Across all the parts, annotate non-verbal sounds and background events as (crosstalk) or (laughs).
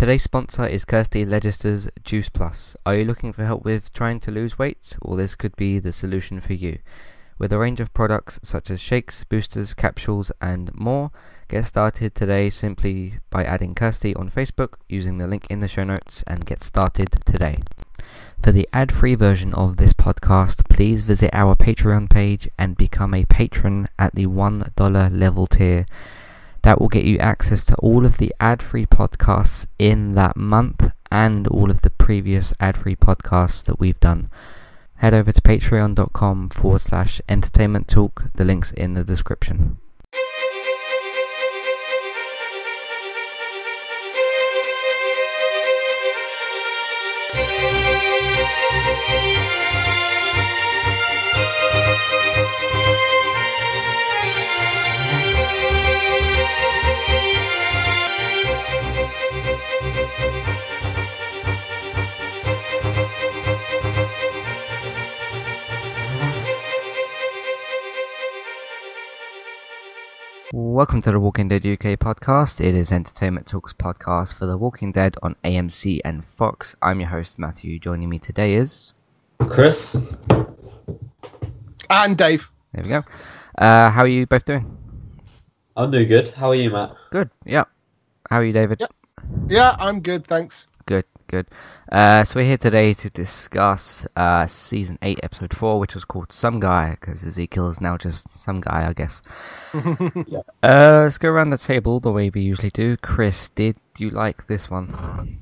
Today's sponsor is Kirsty Legister's Juice Plus. Are you looking for help with trying to lose weight? Well, this could be the solution for you. With a range of products such as shakes, boosters, capsules, and more, get started today simply by adding Kirsty on Facebook using the link in the show notes and get started today. For the ad free version of this podcast, please visit our Patreon page and become a patron at the $1 level tier. That will get you access to all of the ad free podcasts in that month and all of the previous ad free podcasts that we've done. Head over to patreon.com forward slash entertainment talk. The link's in the description. Welcome to the Walking Dead UK podcast. It is Entertainment Talks podcast for The Walking Dead on AMC and Fox. I'm your host Matthew. Joining me today is Chris. And Dave. there we go. Uh, how are you both doing? I'm doing good. How are you, Matt? Good. Yeah. How are you, David? Yep. Yeah, I'm good, thanks. Good. Good. Uh, so we're here today to discuss uh, season eight, episode four, which was called "Some Guy" because Ezekiel is now just some guy, I guess. (laughs) Yeah. Uh, let's go around the table the way we usually do. Chris, did you like this one?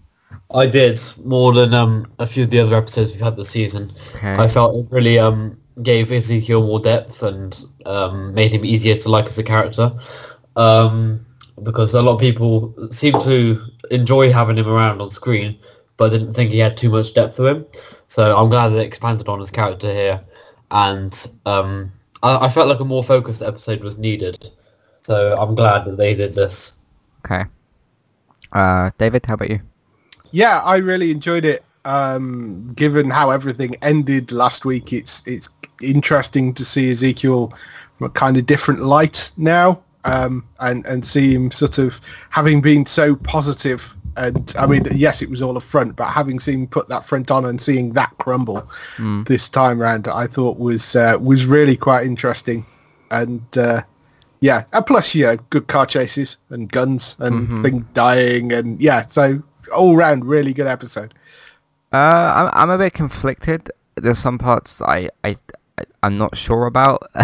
I did more than um, a few of the other episodes we've had this season. Okay. I felt it really um, gave Ezekiel more depth and um, made him easier to like as a character. Um, because a lot of people seem to enjoy having him around on screen, but didn't think he had too much depth to him. So I'm glad they expanded on his character here, and um, I, I felt like a more focused episode was needed. So I'm glad that they did this. Okay. Uh, David, how about you? Yeah, I really enjoyed it. Um, given how everything ended last week, it's it's interesting to see Ezekiel from a kind of different light now, um, and and see him sort of having been so positive. And I mean, yes, it was all a front, but having seen put that front on and seeing that crumble this time round, I thought was uh, was really quite interesting. And uh, yeah, and plus, yeah, good car chases and guns and things dying, and yeah, so all round really good episode. Uh, I'm I'm a bit conflicted. There's some parts I I- I'm not sure about. (laughs)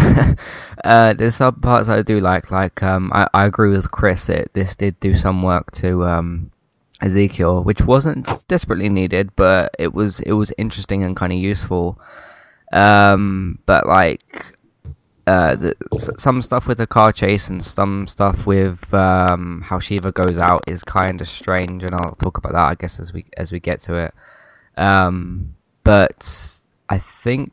uh, there's some parts I do like. Like um, I I agree with Chris that this did do some work to um Ezekiel, which wasn't desperately needed, but it was it was interesting and kind of useful. Um, but like uh, the, some stuff with the car chase and some stuff with um, how Shiva goes out is kind of strange, and I'll talk about that, I guess, as we as we get to it. Um, but I think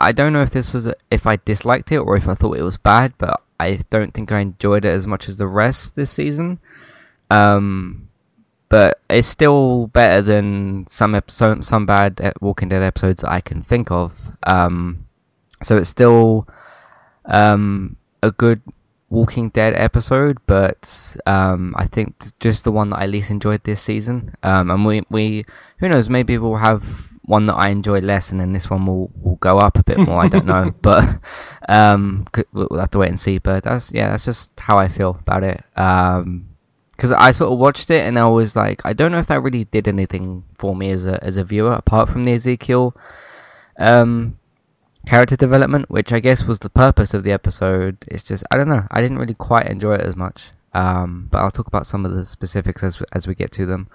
I don't know if this was a, if I disliked it or if I thought it was bad, but I don't think I enjoyed it as much as the rest this season. Um, but it's still better than some episode, some bad Walking Dead episodes I can think of. Um, so it's still um, a good Walking Dead episode, but um, I think just the one that I least enjoyed this season. Um, and we, we, who knows, maybe we'll have one that I enjoy less, and then this one will, will go up a bit more. I don't know, (laughs) but um, we'll have to wait and see. But that's yeah, that's just how I feel about it. Um, because I sort of watched it and I was like, I don't know if that really did anything for me as a as a viewer apart from the Ezekiel um character development, which I guess was the purpose of the episode. It's just I don't know, I didn't really quite enjoy it as much. Um, but I'll talk about some of the specifics as as we get to them.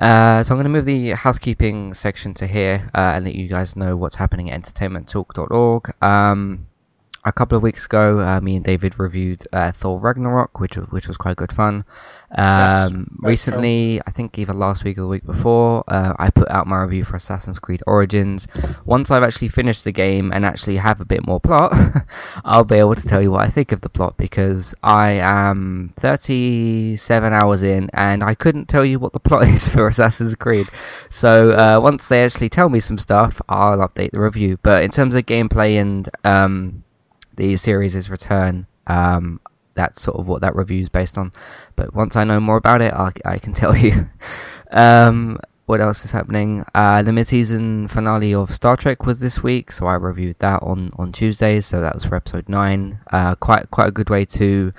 Uh, so I'm going to move the housekeeping section to here uh, and let you guys know what's happening at entertainmenttalk.org. Um, a couple of weeks ago, uh, me and David reviewed uh, Thor Ragnarok, which was- which was quite good fun. Um, great recently, I think either last week or the week before, uh, I put out my review for Assassin's Creed Origins. Once I've actually finished the game and actually have a bit more plot, (laughs) I'll be able to tell you what I think of the plot because I am 37 hours in and I couldn't tell you what the plot (laughs) is for Assassin's Creed. So uh, once they actually tell me some stuff, I'll update the review. But in terms of gameplay and um, the series' is return, um, that's sort of what that review is based on. But once I know more about it, I, I can (laughs) tell you. um, what else is happening? Uh, the mid-season finale of Star Trek was this week, so I reviewed that on on Tuesdays. So that was for episode nine. Uh, quite quite a good way to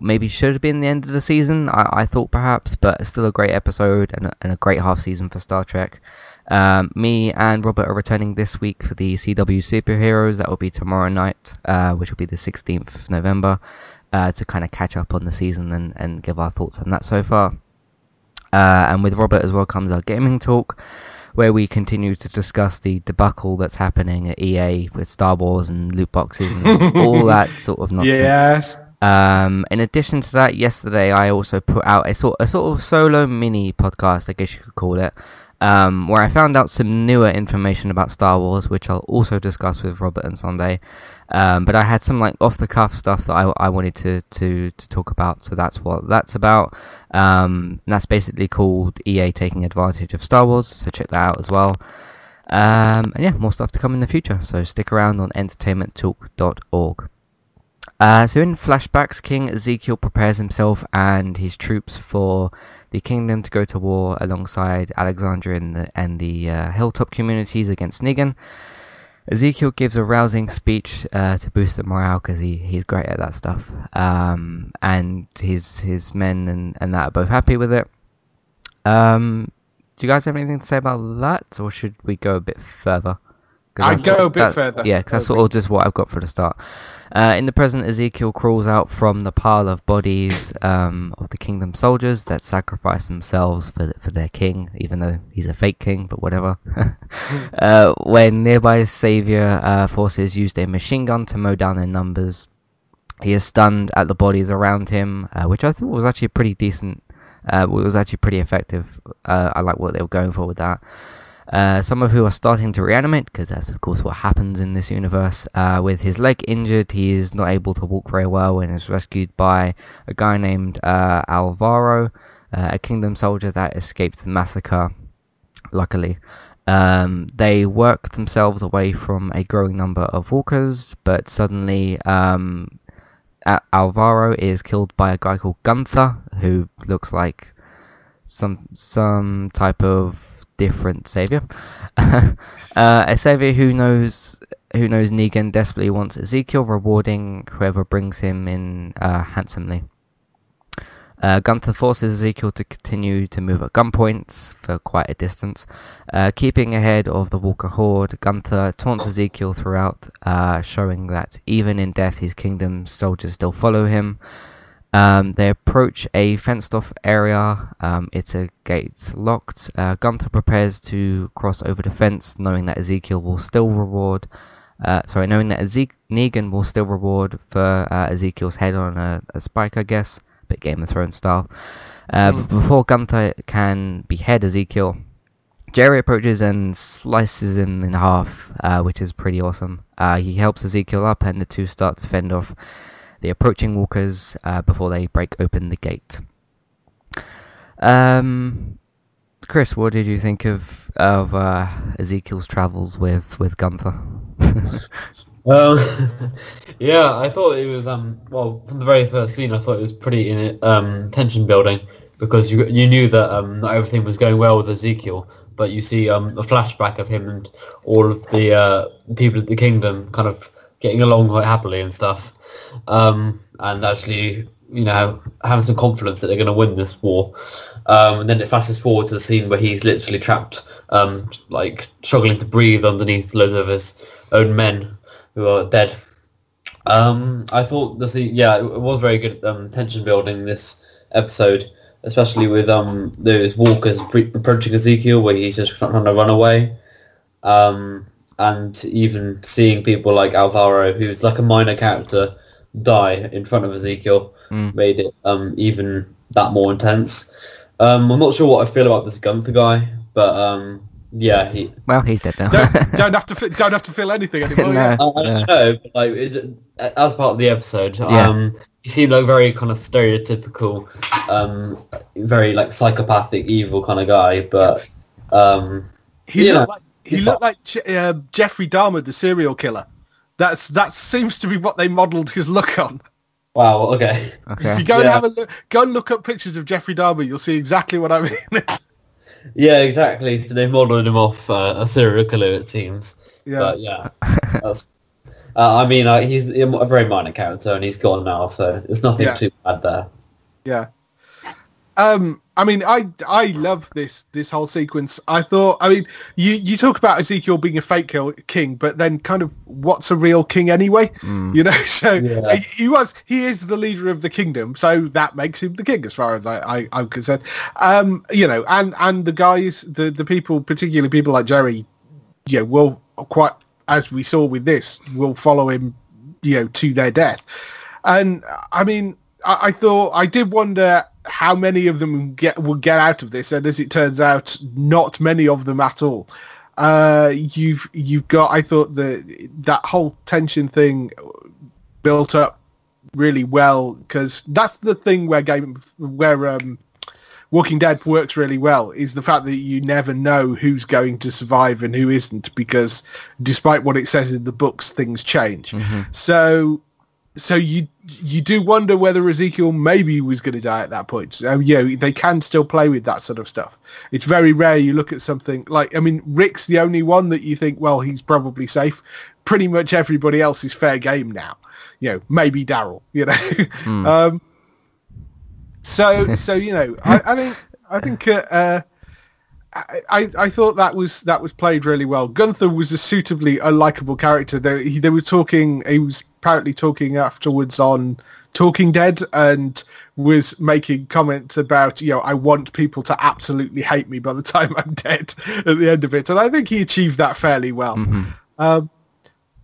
maybe should have been the end of the season. I, I thought perhaps, but still a great episode and a, and a great half season for Star Trek. Um, me and Robert are returning this week for the CW Superheroes. That will be tomorrow night, uh, which will be the 16th of November, uh, to kind of catch up on the season and, and give our thoughts on that so far. Uh, and with Robert as well comes our gaming talk, where we continue to discuss the debacle that's happening at EA with Star Wars and loot boxes and (laughs) all that sort of nonsense. Yes. Um, in addition to that, yesterday I also put out a sort a sort of solo mini podcast, I guess you could call it, um, where I found out some newer information about Star Wars, which I'll also discuss with Robert and Sunday. Um, but I had some like off the cuff stuff that I, I wanted to, to, to talk about, so that's what that's about. Um, and that's basically called EA taking advantage of Star Wars, so check that out as well. Um, and yeah, more stuff to come in the future, so stick around on entertainmenttalk.org. Uh, so in flashbacks, King Ezekiel prepares himself and his troops for the kingdom to go to war alongside Alexandria and the, and the uh, hilltop communities against Negan. Ezekiel gives a rousing speech uh, to boost the morale because he, he's great at that stuff. Um, and his his men and, and that are both happy with it. Um, do you guys have anything to say about that, or should we go a bit further? I'd go a bit that- further. Yeah, 'cause that's sort of just what I've got for the start. Uh, in the present, Ezekiel crawls out from the pile of bodies um, of the kingdom soldiers that sacrifice themselves for for their king, even though he's a fake king, but whatever. (laughs) uh, when nearby savior uh, forces used a machine gun to mow down their numbers, he is stunned at the bodies around him, uh, which I thought was actually pretty decent. Uh, was actually pretty effective. Uh, I like what they were going for with that. Uh, some of who are starting to reanimate, because that's of course what happens in this universe. Uh, with his leg injured, he is not able to walk very well and is rescued by a guy named uh, Alvaro, uh, a kingdom soldier that escaped the massacre. Luckily, um, they work themselves away from a growing number of walkers, but suddenly um, Alvaro is killed by a guy called Gunther, who looks like some some type of different savior. (laughs) uh, a savior who knows who knows Negan desperately wants Ezekiel, rewarding whoever brings him in uh, handsomely. Uh, Gunther forces Ezekiel to continue to move at gunpoint for quite a distance. Uh, keeping ahead of the Walker horde, Gunther taunts Ezekiel throughout, uh, showing that even in death, his kingdom's soldiers still follow him. Um, they approach a fenced off area. Um, it's a gate locked. Uh, Gunther prepares to cross over the fence, knowing that Ezekiel will still reward. Uh, sorry, knowing that Ezek- Negan will still reward for uh, Ezekiel's head on a, a spike, I guess, bit Game of Thrones style. Uh, but before Gunther can behead Ezekiel, Jerry approaches and slices him in half, uh, which is pretty awesome. Uh, he helps Ezekiel up, and the two start to fend off the approaching walkers uh, before they break open the gate. Um, Chris, what did you think of of uh, Ezekiel's travels with with Gunther? (laughs) Um, (laughs) yeah, I thought it was um well from the very first scene I thought it was pretty in um tension building because you you knew that um not everything was going well with Ezekiel, but you see um a flashback of him and all of the uh, people of the kingdom kind of getting along quite happily and stuff, um and actually you know having some confidence that they're going to win this war. Um, and then it flashes forward to the scene where he's literally trapped, um, like struggling to breathe underneath loads of his own men who are dead. Um, I thought the scene, yeah, it was very good um, tension building this episode, especially with um, those walkers pre- approaching Ezekiel where he's just trying to run away, and even seeing people like Alvaro, who's like a minor character, die in front of Ezekiel Mm. made it um, even that more intense. Um, I'm not sure what I feel about this Gunther guy, but um, yeah, he, Well, he's dead now. don't, (laughs) don't have to fi- don't have to feel anything anymore. No. yeah. I, I Yeah. don't know, but like it, as part of the episode, Yeah. um, he seemed like very kind of stereotypical, um, very like psychopathic, evil kind of guy. But um, He Yeah. looked like he He's looked like Je- uh, Jeffrey Dahmer, the serial killer. That's that seems to be what they modelled his look on. Wow. Okay. Okay. You go and have a look, go and look up pictures of Jeffrey Dahmer. You'll see exactly what I mean. (laughs) Yeah, exactly. So they modelled him off uh, a serial killer, it seems. yeah, But yeah, that's. Uh, I mean, uh, he's a very minor character, and he's gone now, so it's nothing Yeah. too bad there. yeah. Um, I mean, I I love this this whole sequence. I thought, I mean, you you talk about Ezekiel being a fake kill, king, but then kind of what's a real king anyway? You know, (laughs) so Yeah. he was he is the leader of the kingdom, so that makes him the king as far as I, I I'm concerned. Um, you know, and and the guys, the the people, particularly people like Jerry, you know, will quite as we saw with this, will follow him, you know, to their death. And I mean, I, I thought I did wonder how many of them get will get out of this, and as it turns out, not many of them at all. Uh, you've you've got. I thought the that whole tension thing built up really well because that's the thing where game where um, Walking Dead works really well is the fact that you never know who's going to survive and who isn't because despite what it says in the books, things change. So so you you do wonder whether Ezekiel maybe was going to die at that point. So, you know, they can still play with that sort of stuff. It's very rare you look at something like I mean Rick's the only one that you think well he's probably safe. Pretty much everybody else is fair game now. You know, maybe Daryl. You know, (laughs) um, so (laughs) so you know I, I think I think uh, uh, I, I thought that was that was played really well. Gunther was a suitably unlikable character. They he, they were talking. He was apparently talking afterwards on Talking Dead and was making comments about you know I want people to absolutely hate me by the time I'm dead (laughs) at the end of it, and I think he achieved that fairly well. Um,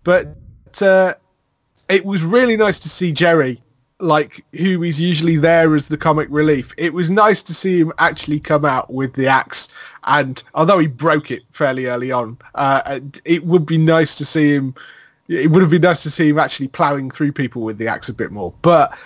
but uh, it was really nice to see Jerry, like who is usually there as the comic relief. It was nice to see him actually come out with the axe, and although he broke it fairly early on, uh, it would be nice to see him. It would have been nice to see him actually ploughing through people with the axe a bit more, but.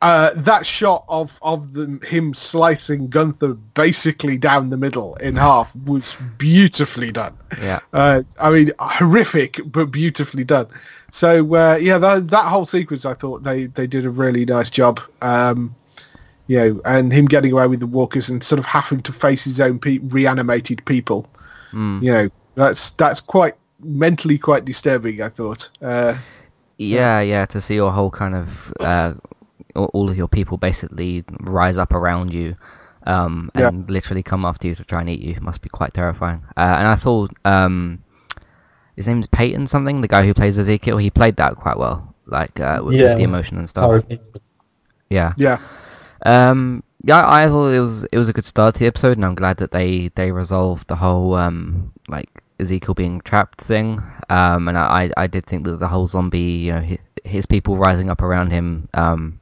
Uh, that shot of of the, him slicing Gunther basically down the middle in half was beautifully done. Yeah. Uh, I mean, horrific, but beautifully done. So uh, yeah, that that whole sequence, I thought they they did a really nice job. Um, you know, and him getting away with the walkers and sort of having to face his own pe- reanimated people. You know, that's that's quite mentally quite disturbing. I thought. Uh, Yeah, yeah, to see your whole kind of uh, all of your people basically rise up around you um, Yeah. and literally come after you to try and eat you must be quite terrifying. Uh, and I thought um, his name's Payton something, the guy who plays Ezekiel. He played that quite well, like uh, with, with Yeah. the emotion and stuff. Horrible. Yeah. yeah, Um, yeah, I thought it was it was a good start to the episode, and I'm glad that they they resolved the whole um like Ezekiel being trapped thing. Um, and I I did think that the whole zombie, you know, his, his people rising up around him um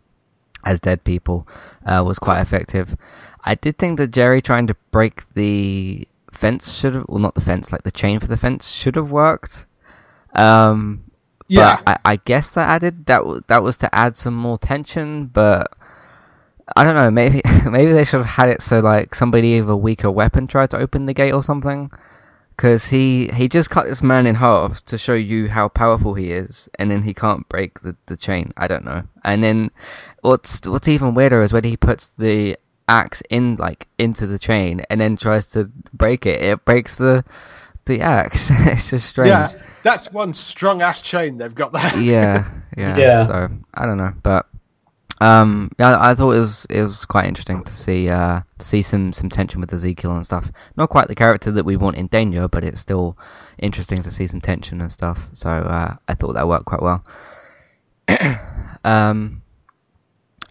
as dead people uh, was quite effective. I did think that Jerry trying to break the fence should have, well, not the fence, like the chain for the fence should have worked. Um, Yeah. but I, I guess that added that w- that was to add some more tension, but I don't know. Maybe (laughs) maybe they should have had it so like somebody with a weaker weapon tried to open the gate or something. Because he he just cut this man in half to show you how powerful he is, and then he can't break the, the chain. I don't know. And then what's what's even weirder is when he puts the axe in like into the chain and then tries to break it. It breaks the the axe. (laughs) it's just strange. yeah, that's one strong ass chain they've got there. yeah, yeah. (laughs) Yeah. So I don't know, but um, yeah, I thought it was it was quite interesting to see uh to see some some tension with Ezekiel and stuff. Not quite the character that we want in danger, but it's still interesting to see some tension and stuff. So uh, I thought that worked quite well. (coughs) um.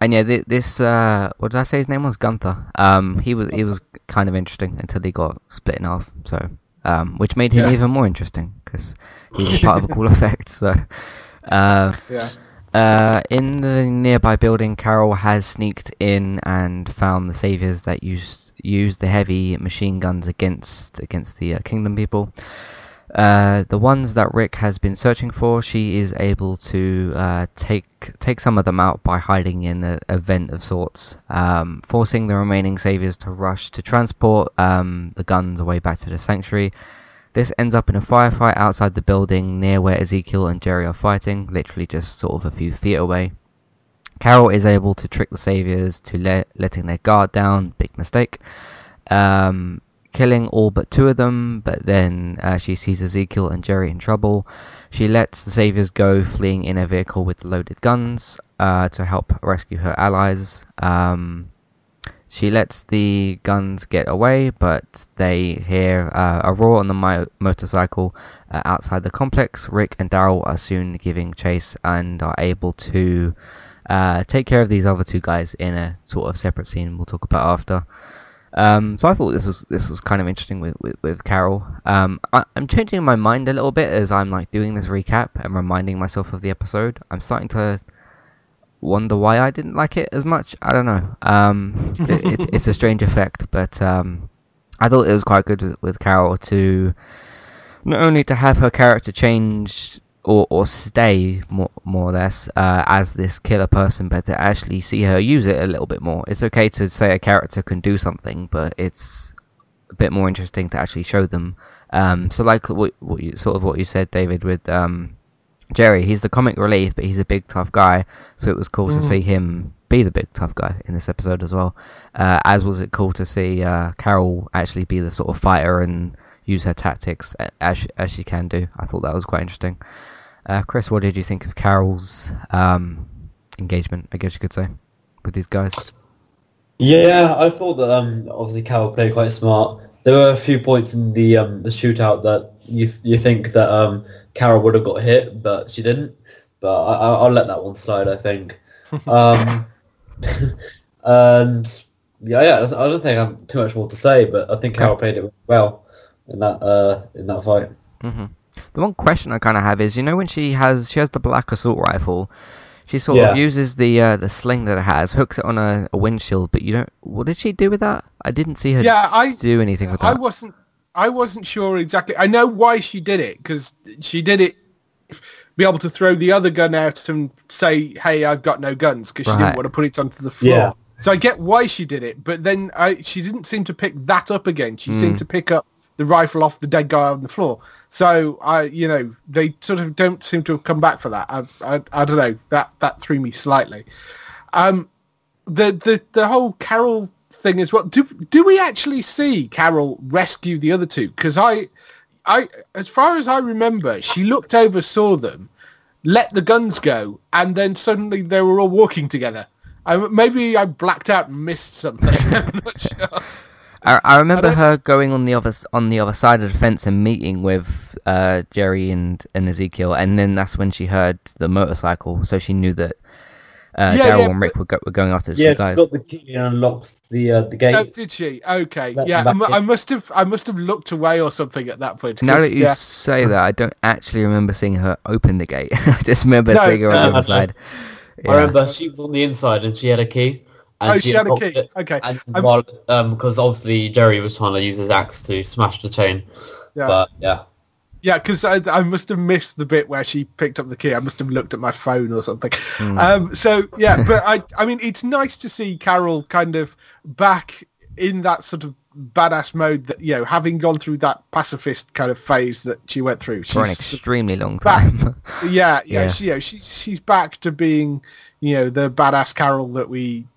And yeah, thi- this uh, what did I say his name was Gunther? Um, he was he was kind of interesting until he got split in half. So, um, which made him Yeah. even more interesting because he was part of a (laughs) cool effect. So, uh, Yeah. uh, in the nearby building, Carol has sneaked in and found the saviors that used used the heavy machine guns against against the uh, kingdom people. Uh, the ones that Rick has been searching for, she is able to uh, take take some of them out by hiding in a, a vent of sorts, um, forcing the remaining saviors to rush to transport um, the guns away back to the sanctuary. This ends up in a firefight outside the building near where Ezekiel and Jerry are fighting, literally just sort of a few feet away. Carol is able to trick the saviors to let letting their guard down. Big mistake. Um, killing all but two of them, but then uh, she sees Ezekiel and Jerry in trouble. She lets the saviors go, fleeing in a vehicle with loaded guns uh, to help rescue her allies. Um, she lets the guns get away, but they hear uh, a roar on the mo- motorcycle uh, outside the complex. Rick and Daryl are soon giving chase and are able to uh, take care of these other two guys in a sort of separate scene we'll talk about after. Um, so I thought this was this was kind of interesting with with, with Carol. Um, I, am changing my mind a little bit as I'm like doing this recap and reminding myself of the episode. I'm starting to wonder why I didn't like it as much. I don't know. Um, (laughs) it, it's it's a strange effect, but um, I thought it was quite good with, with Carol to not only to have her character change or or stay more more or less uh, as this killer person, but to actually see her use it a little bit more. It's okay to say a character can do something, but it's a bit more interesting to actually show them. Um, so like what, what you, sort of what you said, David, with um, Jerry, he's the comic relief, but he's a big tough guy. So it was cool mm. to see him be the big tough guy in this episode as well. Uh, as was it cool to see uh, Carol actually be the sort of fighter and use her tactics as she, as she can do. I thought that was quite interesting. Uh, Chris, what did you think of Carol's um, engagement? I guess you could say with these guys. Yeah, I thought that um, obviously Carol played quite smart. There were a few points in the um, the shootout that you you think that um, Carol would have got hit, but she didn't. But I, will let that one slide. I think. (laughs) Um, (laughs) and yeah, yeah, I don't think I'm too much more to say, but I think Carol played it well in that uh, in that fight. Mm-hmm. The one question I kind of have is, you know, when she has she has the black assault rifle, she sort yeah. of uses the uh, the sling that it has, hooks it on a, a, windshield, but you don't. What did she do with that? I didn't see her. Yeah, I do anything with that. I wasn't. I wasn't sure exactly. I know why she did it because she did it be able to throw the other gun out and say, "Hey, I've got no guns," because she didn't want to put it onto the floor. Yeah. So I get why she did it, but then I, she didn't seem to pick that up again. She mm. seemed to pick up the rifle off the dead guy on the floor. So I, you know, they sort of don't seem to have come back for that. I, I, I don't know. That that threw me slightly. Um, the the the whole Carol thing is well. Do do we actually see Carol rescue the other two? Because I, I, as far as I remember, she looked over, saw them, let the guns go, and then suddenly they were all walking together. I, maybe I blacked out and missed something. (laughs) I'm not sure. I, I remember I her going on the other on the other side of the fence and meeting with uh, Jerry and, and Ezekiel, and then that's when she heard the motorcycle, so she knew that uh, yeah, Daryl yeah, and Rick were, go- were going after the yeah, guys. she got the key and unlocked the uh, the gate. Oh, did she? Okay, Let yeah. I, I, must have I must have looked away or something at that point. Now that you yeah. say that, I don't actually remember seeing her open the gate. (laughs) I just remember no, seeing her on the other side. I remember she was on the inside and she had a key. And oh, she, had a key. It, okay. And while, um, because obviously Jerry was trying to use his axe to smash the chain. Yeah. But yeah. Yeah, because I, I must have missed the bit where she picked up the key. I must have looked at my phone or something. Mm. Um, so yeah, but I, I mean, it's nice to see Carol kind of back in that sort of badass mode that you know, having gone through that pacifist kind of phase that she went through for an extremely long time. Back, yeah, yeah, yeah. She, you know, she's she's back to being you know the badass Carol that we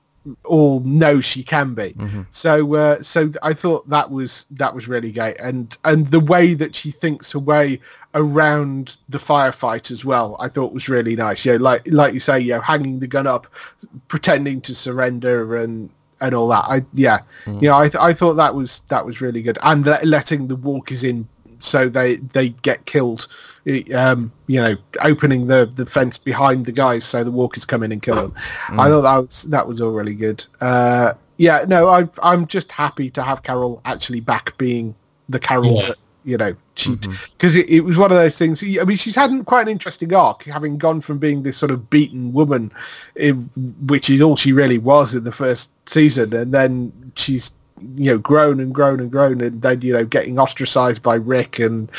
all know she can be. Mm-hmm. So uh, so I thought that was that was really great, and and the way that she thinks her way around the firefight as well, I thought was really nice. Yeah, like like you say, you know, hanging the gun up, pretending to surrender, and and all that. I yeah, mm. you know, I th- I thought that was that was really good, and letting the walkers in so they they get killed. Um, you know, opening the, the fence behind the guys so the walkers come in and kill them. Mm. I thought that was that was all really good. Uh, yeah, no, I I'm just happy to have Carol actually back being the Carol yeah. that you know she because mm-hmm. it, it was one of those things i mean she's had quite an interesting arc having gone from being this sort of beaten woman in, which is all she really was in the first season and then she's you know grown and grown and grown and then you know getting ostracized by Rick and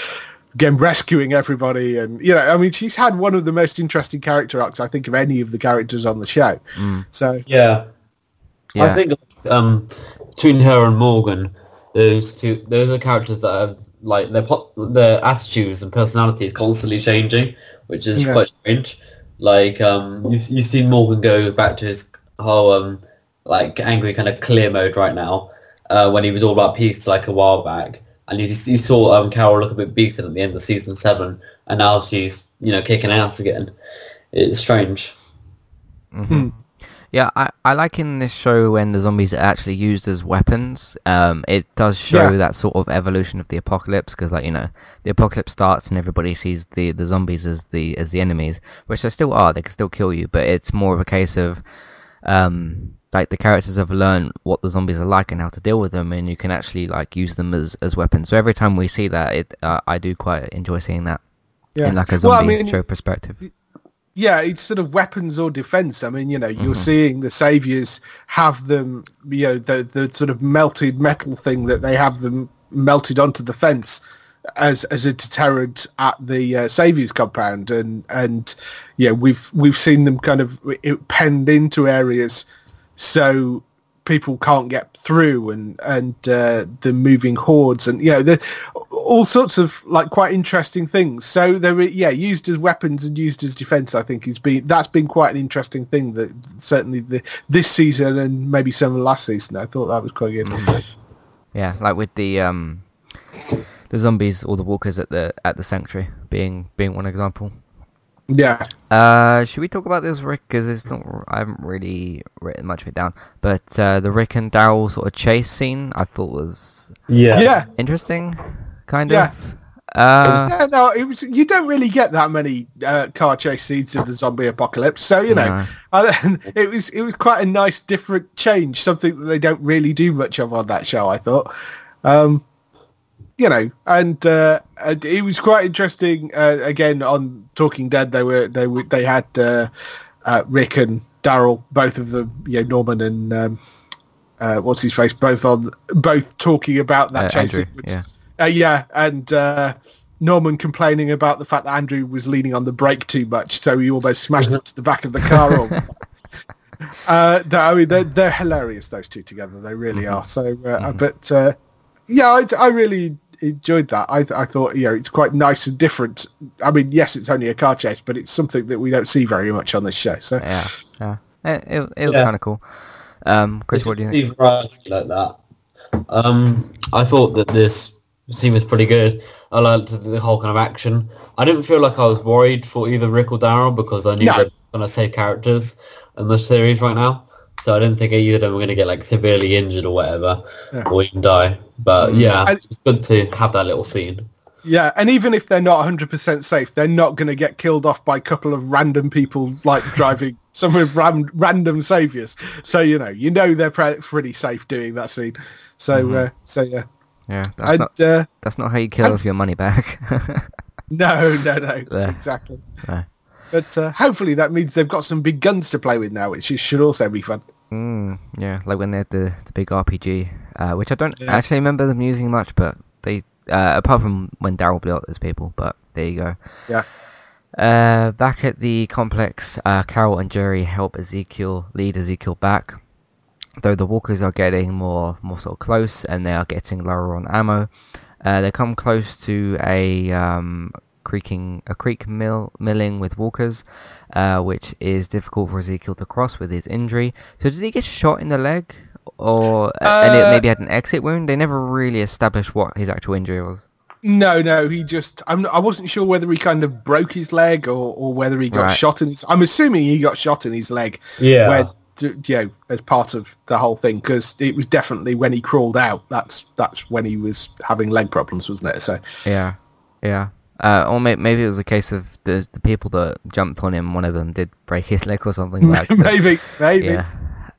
again rescuing everybody and you know I mean she's had one of the most interesting character arcs I think of any of the characters on the show. Mm. So yeah. yeah, I think um, between her and Morgan, those two those are characters that have like their their attitudes and personalities constantly changing, which is yeah. quite strange. Like um, you've you've seen Morgan go back to his whole um like angry kind of clear mode right now. Uh, when he was all about peace like a while back, and you, you saw um Carol look a bit beaten at the end of season seven, and now she's you know kicking ass again. It's strange. hmm Yeah, I, I like in this show when the zombies are actually used as weapons. Um, it does show Yeah. that sort of evolution of the apocalypse because, like you know, the apocalypse starts and everybody sees the, the zombies as the as the enemies, which they still are. They can still kill you, but it's more of a case of, um, like the characters have learned what the zombies are like and how to deal with them, and you can actually like use them as, as weapons. So every time we see that, it uh, I do quite enjoy seeing that Yeah. in like a Well, I zombie mean, show perspective. yeah, it's sort of weapons or defense. I mean, you know, you're Mhm. seeing the saviors have them, you know, the the sort of melted metal thing that they have them melted onto the fence as as a deterrent at the uh, saviors compound, and and yeah, we've we've seen them kind of it penned into areas so people can't get through and and uh, the moving hordes and you know the all sorts of like quite interesting things. So they're yeah used as weapons and used as defense i think has been that's been quite an interesting thing that certainly the this season and maybe some of last season i thought that was quite good. Yeah, like with the um the zombies or the walkers at the at the sanctuary being being one example. Yeah Uh, should we talk about this Rick? Because it's not. I haven't really written much of it down. But uh, the Rick and Daryl sort of chase scene, I thought was Yeah. yeah interesting, kind Yeah. of. Uh, yeah, no, it was. You don't really get that many uh, car chase scenes in the zombie apocalypse, so you know, No. I, (laughs) it was it was quite a nice different change, something that they don't really do much of on that show. I thought, um, you know, and, uh, it was quite interesting. Uh, again, on Talking Dead, they were they were they had uh, uh, Rick and Daryl, both of them, you know, Norman and um, uh, what's his face, both on both talking about that uh, chase Andrew, sequence. yeah. Uh, yeah, and uh, Norman complaining about the fact that Andrew was leaning on the brake too much, so he almost smashed into the back of the car. All (laughs) uh, I mean, they're, they're hilarious. Those two together, they really Mhm. are. So, uh, Mhm. but uh, yeah, I, I really enjoyed that. I, I thought, you know, it's quite nice and different. I mean, yes, it's only a car chase, but it's something that we don't see very much on this show. So, Yeah, yeah. It, it, it was Yeah. kind of cool. Um, Chris, what do you think? Variety like that. Um, I thought that this scene was pretty good. I liked the whole kind of action. I didn't feel like I was worried for either Rick or Daryl because I knew No. they were going to save characters in the series right now. So I didn't think either of them were going to get like severely injured or whatever, Yeah. or even die. But yeah, And- it's good to have that little scene. yeah, and even if they're not 100% safe, they're not going to get killed off by a couple of random people like (laughs) driving some of ram- random saviors. So you know, you know they're pre- pretty safe doing that scene. So, Mhm. uh, so yeah, Yeah, that's and not uh, that's not how you kill and- off your money back. (laughs) no, no, no, Yeah. exactly. No. But uh, hopefully that means they've got some big guns to play with now, which should also be fun. Mm, yeah, like when they had the, the big RPG, uh, which I don't Yeah. actually remember them using much, but they, uh, apart from when Daryl blew up those people, but there you go. Yeah. Uh, back at the complex, uh, Carol and Jerry help Ezekiel lead Ezekiel back. Though the walkers are getting more, more sort of close, and they are getting lower on ammo. Uh, they come close to a um, creaking, a creek mill milling with walkers, uh, which is difficult for Ezekiel to cross with his injury. So did he get shot in the leg, or and it Uh, maybe had an exit wound? They never really established what his actual injury was. No, no, he just. I'm. I wasn't sure whether he kind of broke his leg or, or whether he got Right. shot in his. I'm assuming he got shot in his leg. Yeah. Where, you know, as part of the whole thing, because it was definitely when he crawled out. That's that's when he was having leg problems, wasn't it? So Yeah, yeah. Uh, or may- maybe it was a case of the the people that jumped on him. One of them did break his leg or something (laughs) like that. maybe, maybe. Yeah.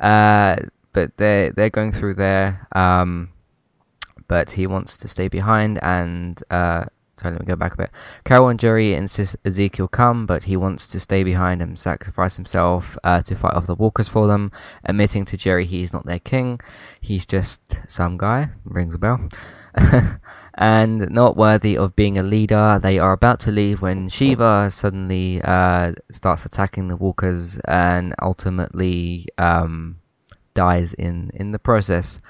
Uh, but they they're going through there. Um, but he wants to stay behind and uh. Sorry, let me go back a bit. Carol and Jerry insist Ezekiel come, but he wants to stay behind and sacrifice himself uh, to fight off the walkers for them, admitting to Jerry he's not their king. He's just some guy. Rings a bell. (laughs) and not worthy of being a leader. They are about to leave when Shiva suddenly uh, starts attacking the walkers and ultimately um, dies in, in the process.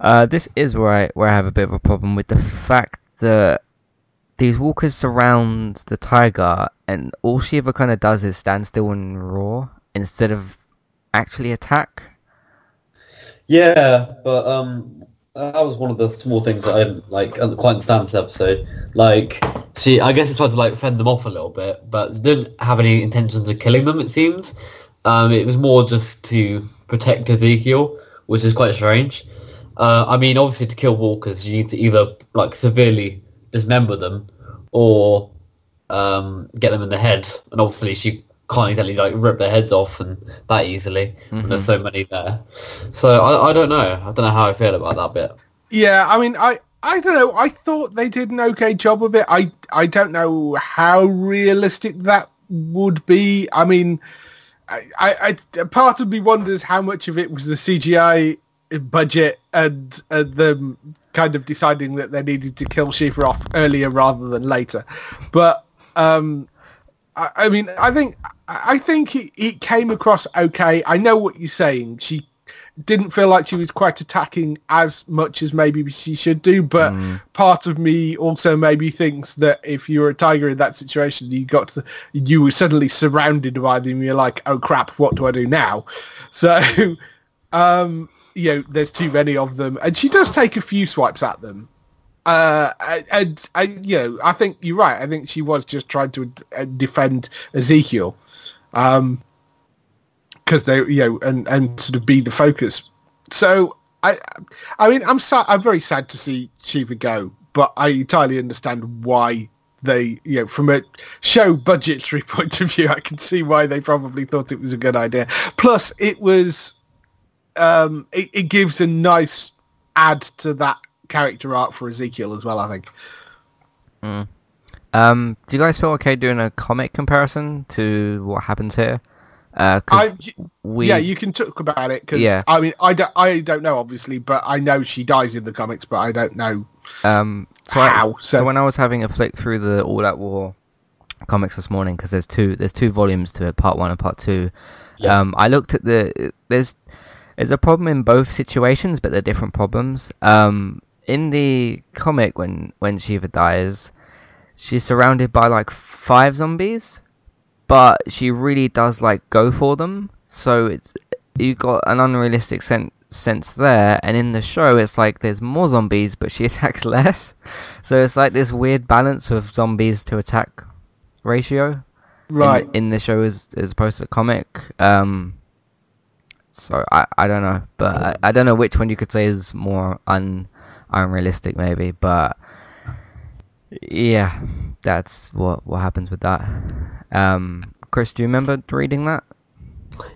Uh, this is where I, where I have a bit of a problem with the fact that these walkers surround the tiger, and all ever kind of does is stand still and roar instead of actually attack. Yeah, but um, that was one of the small things that I didn't like quite understand this episode. Like she, I guess, she tried to like fend them off a little bit, but didn't have any intentions of killing them. It seems. Um, it was more just to protect Ezekiel, which is quite strange. Uh, I mean, obviously, to kill walkers, you need to either like severely dismember them or um, get them in the head. And obviously, she can't exactly like rip their heads off and that easily. when There's so many there, so I, I don't know. I don't know how I feel about that bit. Yeah, I mean, I I don't know. I thought they did an okay job of it. I I don't know how realistic that would be. I mean, I, I, I part of me wonders how much of it was the CGI budget and, and them kind of deciding that they needed to kill Shiva off earlier rather than later. But um, I, I mean, I think I think it, it came across okay. I know what you're saying. She didn't feel like she was quite attacking as much as maybe she should do, but part of me also maybe thinks that if you're a tiger in that situation, you got to, you were suddenly surrounded by them. You're like, oh crap, what do I do now? (laughs) So, um, you know, there's too many of them, and she does take a few swipes at them. Uh, and I, you know, I think you're right. I think she was just trying to uh, defend Ezekiel, um, because they, you know, and and sort of be the focus. So I, I mean, I'm sad. I'm very sad to see Shiva go, but I entirely understand why they, you know, from a show budgetary (laughs) point of view, I can see why they probably thought it was a good idea. Plus, it was, um, it, it gives a nice add to that character arc for Ezekiel as well. I think. Um, do you guys feel okay doing a comic comparison to what happens here? Uh, I, we, yeah, you can talk about it because Yeah. I mean, I don't, I don't know obviously, but I know she dies in the comics, but I don't know Um, so, I, so So- when I was having a flick through the All Out War comics this morning, because there's two there's two volumes to it, part one and part two. Yeah. Um, I looked at the there's there's a problem in both situations, but they're different problems. Um, in the comic, when when Shiva dies, she's surrounded by like five zombies, but she really does like go for them. So it's you got an unrealistic sense sense there, and in the show, it's like there's more zombies, but she (laughs) attacks less. So it's like this weird balance of zombies to attack ratio in- right. in, the show as as opposed to comic. Um, so I, I don't know, but I, I don't know which one you could say is more un unrealistic, maybe. But yeah, that's what what happens with that. Um, Chris, do you remember reading that?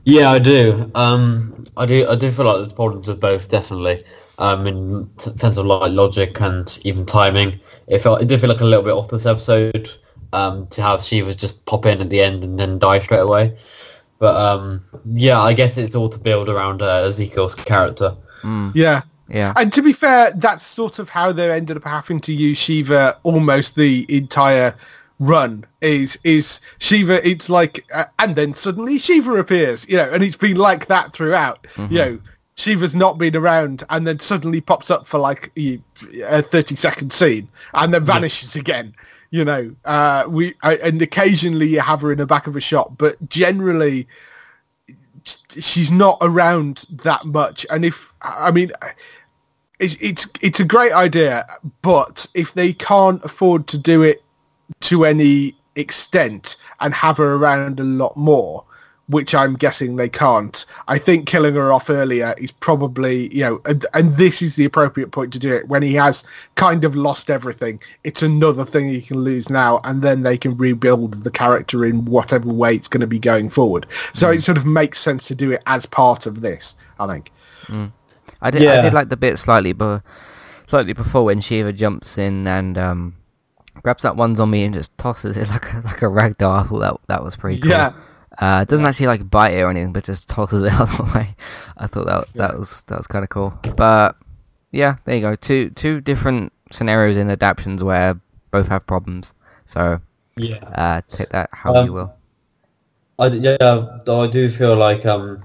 Yeah, I do. Um, I do. I do feel like there's problems with both, definitely. Um, in t- sense of like logic and even timing. It felt. It did feel like a little bit off this episode. Um, to have Shiva just pop in at the end and then die straight away. But um, yeah, I guess it's all to build around uh, Ezekiel's character. Yeah. Yeah. And to be fair, that's sort of how they ended up having to use Shiva almost the entire run. Is is Shiva? It's like, uh, and then suddenly Shiva appears, you know, and it's been like that throughout. You know, Shiva's not been around, and then suddenly pops up for like a a thirty second scene, and then vanishes again. You know, uh, we I, and occasionally you have her in the back of a shot, but generally she's not around that much. And if I mean, it's it's it's a great idea, but if they can't afford to do it to any extent and have her around a lot more, which I'm guessing they can't, I think killing her off earlier is probably you know, and, and this is the appropriate point to do it when he has kind of lost everything. It's another thing he can lose now, and then they can rebuild the character in whatever way it's going to be going forward. So hmm. it sort of makes sense to do it as part of this. I think. Hmm. I did. I did like the bit slightly, but slightly before when Shiva jumps in and um, grabs that one zombie and just tosses it (laughs) like a, like a rag doll. I thought that that was pretty cool. Yeah. Uh, doesn't actually like bite it or anything, but just tosses it (laughs) out of the way. I thought that that was that was kind of cool. But yeah, there you go. Two two different scenarios in adaptations where both have problems. So Yeah. uh, take that how Um, you will. I yeah, I do feel like um,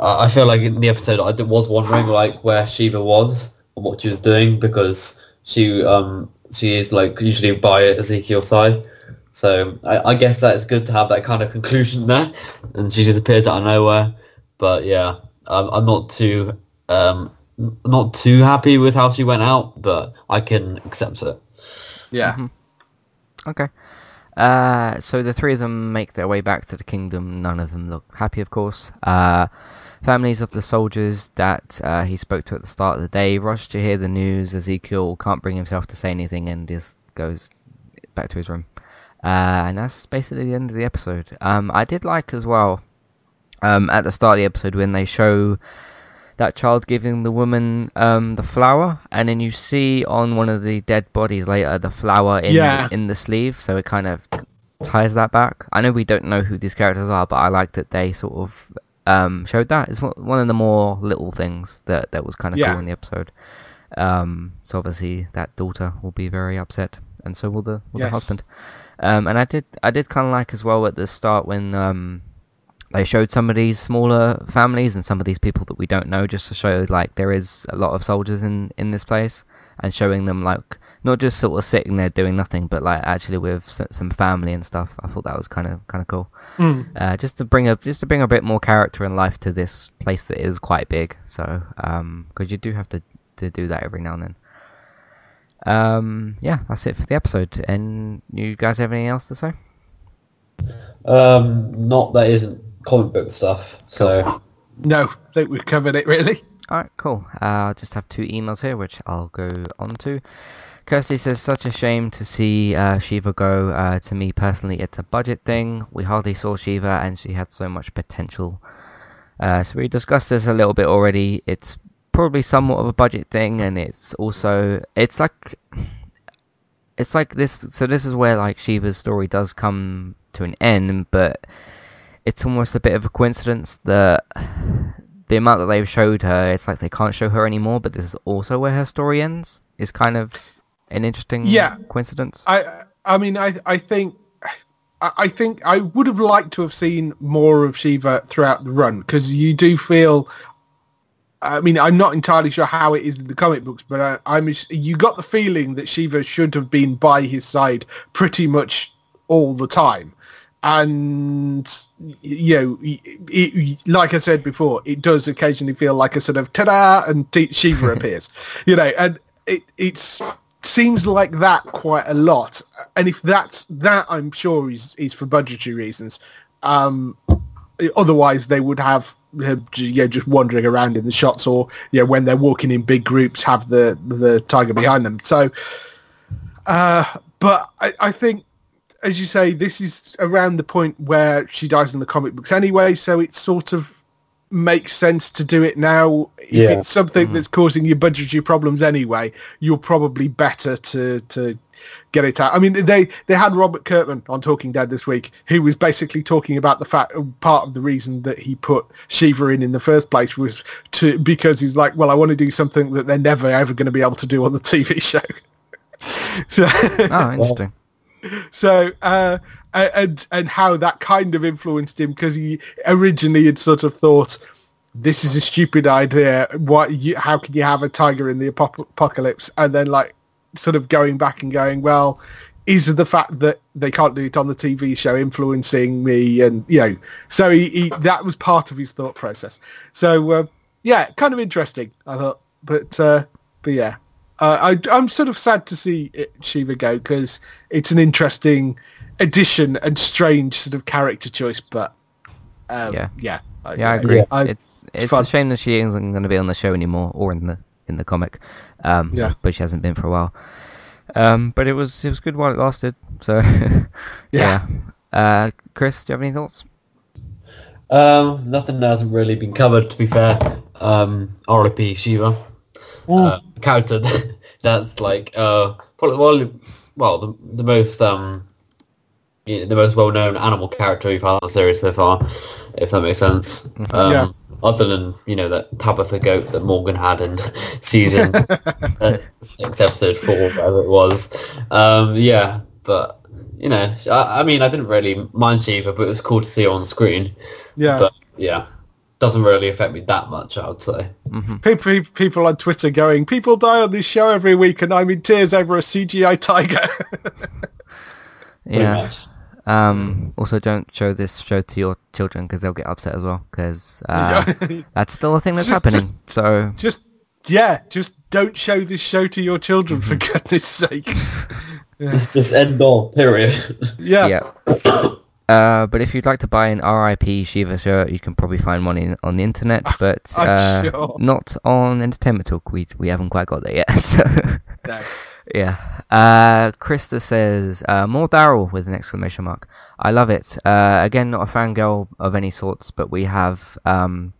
I I feel like in the episode I was wondering like where Shiva was and what she was doing because she um she is like usually by Ezekiel's side. So I, I guess that's good to have that kind of conclusion there, and she disappears out of nowhere. But yeah, I'm, I'm not too um, not too happy with how she went out, but I can accept it. Yeah. Mhm. Okay. Uh, so the three of them make their way back to the kingdom. None of them look happy, of course. Uh, families of the soldiers that uh, he spoke to at the start of the day rush to hear the news. Ezekiel can't bring himself to say anything and just goes back to his room. Uh, and that's basically the end of the episode. Um, I did like as well um, at the start of the episode when they show that child giving the woman um, the flower, and then you see on one of the dead bodies later the flower in Yeah. in the sleeve, so it kind of ties that back. I know we don't know who these characters are, but I like that they sort of um, showed that. It's one of the more little things that that was kind of Yeah. cool in the episode. Um, so obviously that daughter will be very upset, and so will the will Yes. the husband. Um, and I did I did kind of like as well at the start when um, they showed some of these smaller families and some of these people that we don't know, just to show like there is a lot of soldiers in in this place, and showing them like not just sort of sitting there doing nothing, but like actually with some family and stuff. I thought that was kind of kind of cool. Mm. Uh, just to bring a just to bring a bit more character and life to this place that is quite big. So because you do have to to do that every now and then. Um, yeah, that's it for the episode. And you guys have anything else to say? Um, not that isn't comic book stuff. So No, I think we've covered it really. All right, cool. Uh, I'll just have two emails here, which I'll go on to. Kirsty says, such a shame to see uh, Shiva go. Uh, to me personally, it's a budget thing. We hardly saw Shiva, and she had so much potential. Uh, so we discussed this a little bit already. It's probably somewhat of a budget thing, and it's also it's like it's like this. So this is where like Shiva's story does come to an end, but it's almost a bit of a coincidence that the amount that they've showed her, it's like they can't show her anymore. But this is also where her story ends. Is kind of an interesting Yeah. coincidence. I I mean I I think I think I would have liked to have seen more of Shiva throughout the run because you do feel. I mean, I'm not entirely sure how it is in the comic books, but I, I'm you got the feeling that Shiva should have been by his side pretty much all the time, and you know, it, it, like I said before, it does occasionally feel like a sort of ta-da, and T- Shiva (laughs) appears, you know, and it it's seems like that quite a lot. And if that's that, I'm sure is is for budgetary reasons. Um, otherwise, they would have you know, just wandering around in the shots, or you know, when they're walking in big groups, have the the tiger behind them. So, uh, but I, I think. As you say, this is around the point where she dies in the comic books anyway, so it sort of makes sense to do it now. If Yeah. it's something mm-hmm. that's causing you budgetary problems anyway, you're probably better to to get it out. I mean, they they had Robert Kirkman on Talking Dead this week, who was basically talking about the fact part of the reason that he put Shiva in in the first place was to because he's like, well, I want to do something that they're never ever going to be able to do on the TV show. (laughs) so, oh, interesting. So uh, and and how that kind of influenced him because he originally had sort of thought this is a stupid idea. What? You, how can you have a tiger in the apocalypse? And then like sort of going back and going, well, is the fact that they can't do it on the TV show influencing me? And you know, so he, he that was part of his thought process. So uh, yeah, kind of interesting. I thought, but uh, but yeah. Uh, I, I'm sort of sad to see it, Shiva go because it's an interesting addition and strange sort of character choice. But um, Yeah. yeah, I- Yeah, I agree. I- it, it's fun. a shame that she isn't going to be on the show anymore or in the in the comic. Um, Yeah. but she hasn't been for a while. Um, but it was it was good while it lasted. So (laughs) yeah. Uh, Chris, do you have any thoughts? um, nothing hasn't really been covered. To be fair, um, R.I.P. Shiva. Uh, character (laughs) that's like uh probably well, well the, the most um yeah, the most well-known animal character we've had in the series so far if that makes sense. Um, Yeah. other than you know that Tabitha goat that Morgan had in (laughs) season (laughs) uh, six episode four whatever it was. Um yeah but you know I, I mean I didn't really mind Shiva but it was cool to see her on screen. Yeah. but yeah doesn't really affect me that much. I would say. People, people on Twitter going, people die on this show every week, and I'm in tears over a CGI tiger. (laughs) Yeah. much. Um, also, don't show this show to your children because they'll get upset as well. Because uh, (laughs) that's still a thing that's Just- happening. So just yeah, just don't show this show to your children for Mm-hmm. goodness sake. (laughs) It's just end all. Period. Yeah. yeah. (coughs) Uh, but if you'd like to buy an RIP Shiva shirt, you can probably find one in, on the internet, (laughs) but uh, sure. not on Entertainment Talk. We we haven't quite got there yet. (laughs) So No. yeah. Uh, Krista says uh, more Daryl with an exclamation mark. I love it. Uh, again, not a fangirl of any sorts, but we have um,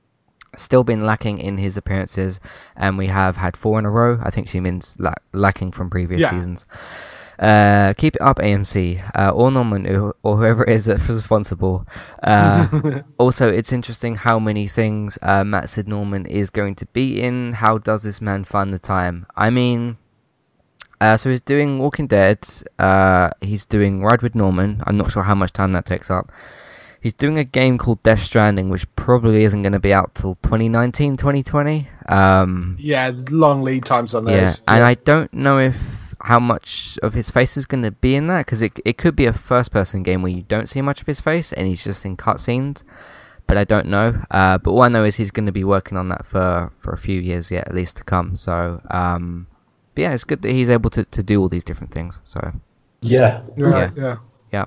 still been lacking in his appearances, and we have had four in a row. I think she means la- lacking from previous Yeah. seasons. Uh, keep it up, AMC, uh, or Norman, or, or whoever it is that's responsible. Uh, (laughs) also, it's interesting how many things uh, Matt Sid Norman is going to be in. How does this man find the time? I mean, uh, so he's doing Walking Dead. Uh, he's doing Ride with Norman. I'm not sure how much time that takes up. He's doing a game called Death Stranding, which probably isn't going to be out till 2019, 2020. Um, Yeah, long lead times on those. yeah, and I don't know if how much of his face is going to be in that because it it could be a first person game where you don't see much of his face and he's just in cutscenes. But I don't know. Uh, but all I know is he's going to be working on that for for a few years yet, at least to come. So, um, but yeah, it's good that he's able to, to do all these different things. So, Yeah. Right, yeah. yeah,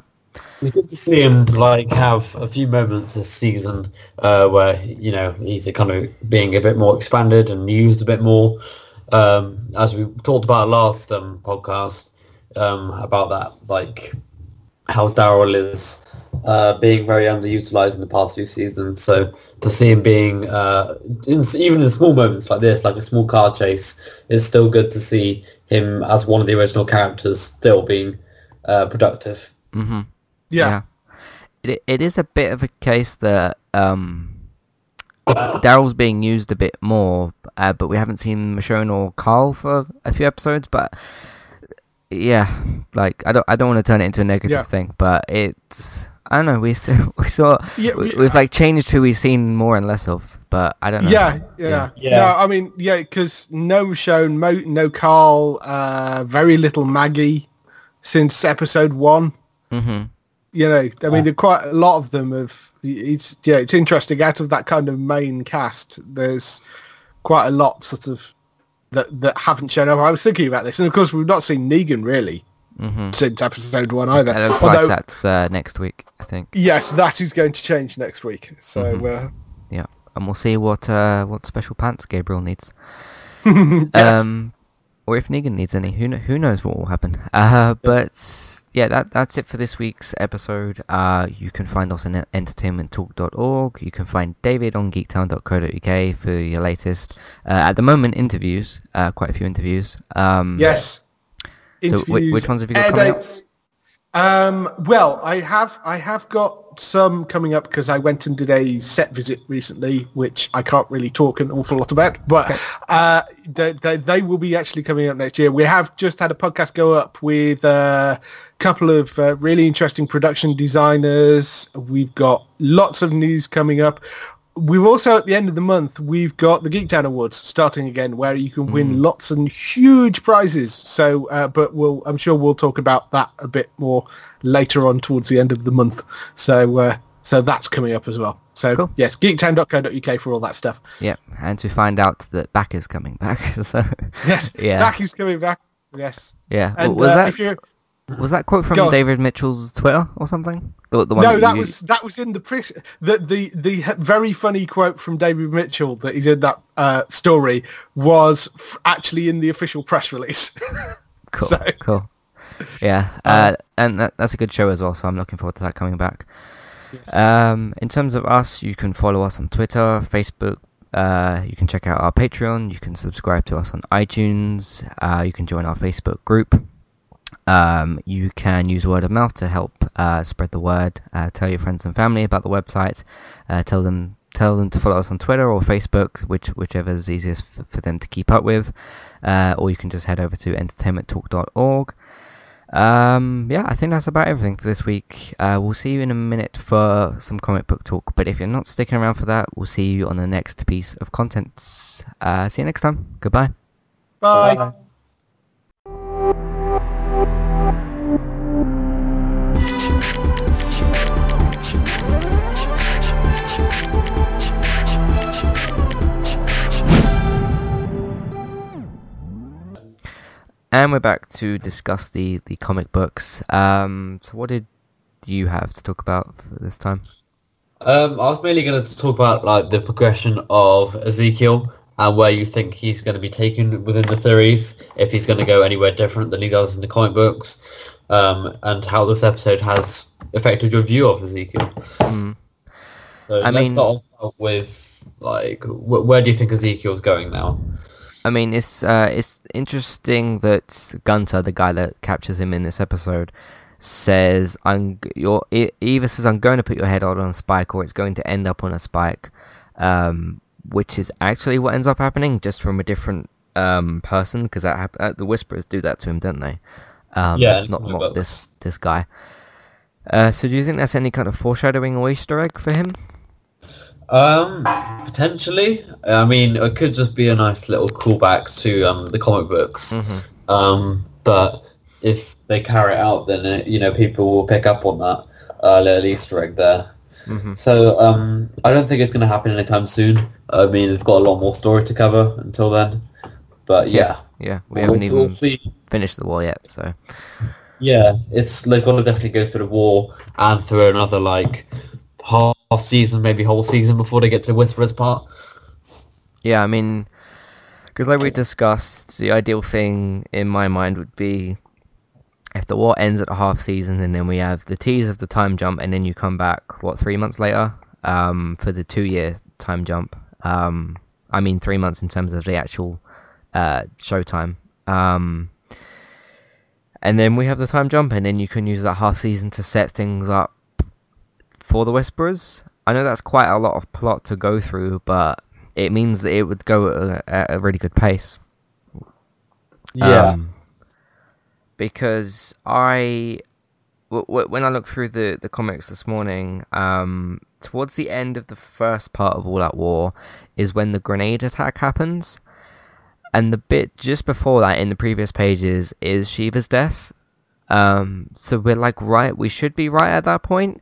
It's good to see him like have a few moments this season uh, where you know he's kind of being a bit more expanded and used a bit more. Um, as we talked about last um, podcast um, about that, like how Daryl is uh, being very underutilized in the past few seasons. So to see him being uh, in, even in small moments like this, like a small car chase, it's still good to see him as one of the original characters still being uh, productive. mm-hmm. Yeah. It it is a bit of a case that um, Daryl's being used a bit more, uh, but we haven't seen Michonne or Carl for a few episodes. But yeah, like I don't I don't want to turn it into a negative Yeah. thing, but it's I don't know. We saw, (laughs) we saw Yeah, we, we- we've like changed who we've seen more and less of, but I don't know. Yeah, yeah, Yeah. No, I mean, yeah, because no Michonne, mo, no Carl, uh, very little Maggie since episode one. hmm You know, I mean, there quite a lot of them have. It's yeah, it's interesting. Out of that kind of main cast, there's quite a lot sort of that that haven't shown up. I was thinking about this, and of course, we've not seen Negan really hmm since episode one either. It looks Although, like that's uh, next week, I think. yes, that is going to change next week. So Mm-hmm. uh, Yeah, and we'll see what uh, what special pants Gabriel needs. (laughs) yes. Um, or if Negan needs any, who kn- who knows what will happen. Uh, but yeah, that that's it for this week's episode. Uh, you can find us on entertainmenttalk.org. You can find David on geektown.co.uk for your latest, uh, at the moment, interviews. Uh, quite a few interviews. Um, Yes. So whi- which ones have you got coming up? Um, well, I have I have got some coming up because I went and did a set visit recently, which I can't really talk an awful lot about, but uh, they, they, they will be actually coming up next year. We have just had a podcast go up with a couple of uh, really interesting production designers. We've got lots of news coming up. We've also at the end of the month we've got the Geektown Awards starting again, where you can win lots and huge prizes. So, uh, but we'll I'm sure we'll talk about that a bit more later on towards the end of the month. So, uh, so that's coming up as well. So Cool. yes, geektown.co.uk for all that stuff. Yeah, and to find out that Back is coming back. (laughs) so Yes, Yeah. back is coming back. Yes, yeah, and was uh, that if you're was that quote from David Mitchell's Twitter or something? The, the one no, that you- was that was in the pre- the the the very funny quote from David Mitchell that he's in that uh, story was f- actually in the official press release. (laughs) Cool, So- cool. Yeah, uh, and that, that's a good show as well. So I'm looking forward to that coming back. Um, in terms of us, you can follow us on Twitter, Facebook. Uh, you can check out our Patreon. You can subscribe to us on iTunes. Uh, you can join our Facebook group. Um, you can use word of mouth to help uh, spread the word. Uh, tell your friends and family about the website. Uh, tell them tell them to follow us on Twitter or Facebook, which whichever is easiest f- for them to keep up with. Uh, or you can just head over to entertainmenttalk.org. Um, yeah, I think that's about everything for this week. Uh, we'll see you in a minute for some comic book talk. But if you're not sticking around for that, we'll see you on the next piece of content. Uh, see you next time. Goodbye. Bye. And we're back to discuss the, the comic books. Um, so what did you have to talk about for this time? Um, I was mainly going to talk about like the progression of Ezekiel and where you think he's going to be taken within the series, if he's going to go anywhere different than he does in the comic books, um, and how this episode has affected your view of Ezekiel. Mm. So I let's mean- start off with like wh- where do you think Ezekiel's going now? I mean, it's uh, it's interesting that Gunther, the guy that captures him in this episode, says, "I'm your e- either says I'm going to put your head out on a spike, or it's going to end up on a spike," um, which is actually what ends up happening, just from a different um, person, because hap- uh, the Whisperers do that to him, don't they? Um, Yeah, not not this this guy. Uh, so, do you think that's any kind of foreshadowing or Easter egg for him? Um, potentially. I mean, it could just be a nice little callback to um the comic books. Mm-hmm. Um, but if they carry it out, then uh, you know people will pick up on that uh, little Easter egg there. Mm-hmm. So um, I don't think it's going to happen anytime soon. I mean, they've got a lot more story to cover until then. But yeah, Yeah, we haven't we'll even see. finished the war yet, so Yeah, it's they've got to definitely go through the war and through another like half season, maybe whole season before they get to Whisperer's part. Yeah, I mean, because like we discussed, the ideal thing in my mind would be if the war ends at a half season and then we have the tease of the time jump and then you come back, what, three months later um, for the two year time jump. Um, I mean, three months in terms of the actual uh, showtime. Um, and then we have the time jump and then you can use that half season to set things up for the Whisperers. I know that's quite a lot of plot to go through, but it means that it would go at a, at a really good pace. Um, because I, w- w- when I looked through the, the comics this morning, um, towards the end of the first part of All Out War is when the grenade attack happens. And the bit just before that in the previous pages is Shiva's death. Um, so we're like right, we should be right at that point.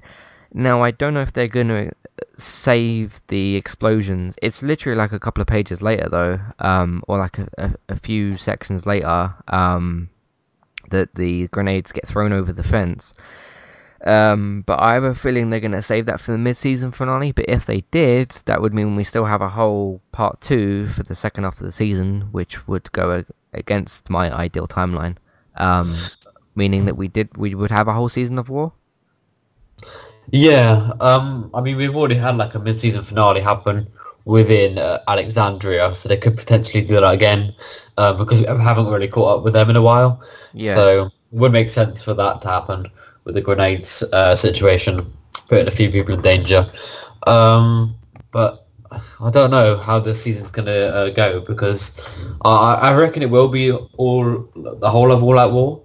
Now I don't know if they're gonna save the explosions. It's literally like a couple of pages later though, um, or like a, a, a few sections later, um, that the grenades get thrown over the fence. Um, but I have a feeling they're going to save that for the mid-season finale. But if they did, that would mean we still have a whole part two for the second half of the season, which would go a- against my ideal timeline. Um, meaning that we did we would have a whole season of war. Yeah, um, I mean, we've already had like a mid-season finale happen within uh, Alexandria, so they could potentially do that again uh, because we haven't really caught up with them in a while. Yeah. So it would make sense for that to happen with the grenades uh, situation, putting a few people in danger. Um, but I don't know how this season's going to uh, go because I, I reckon it will be all the whole of All Out War,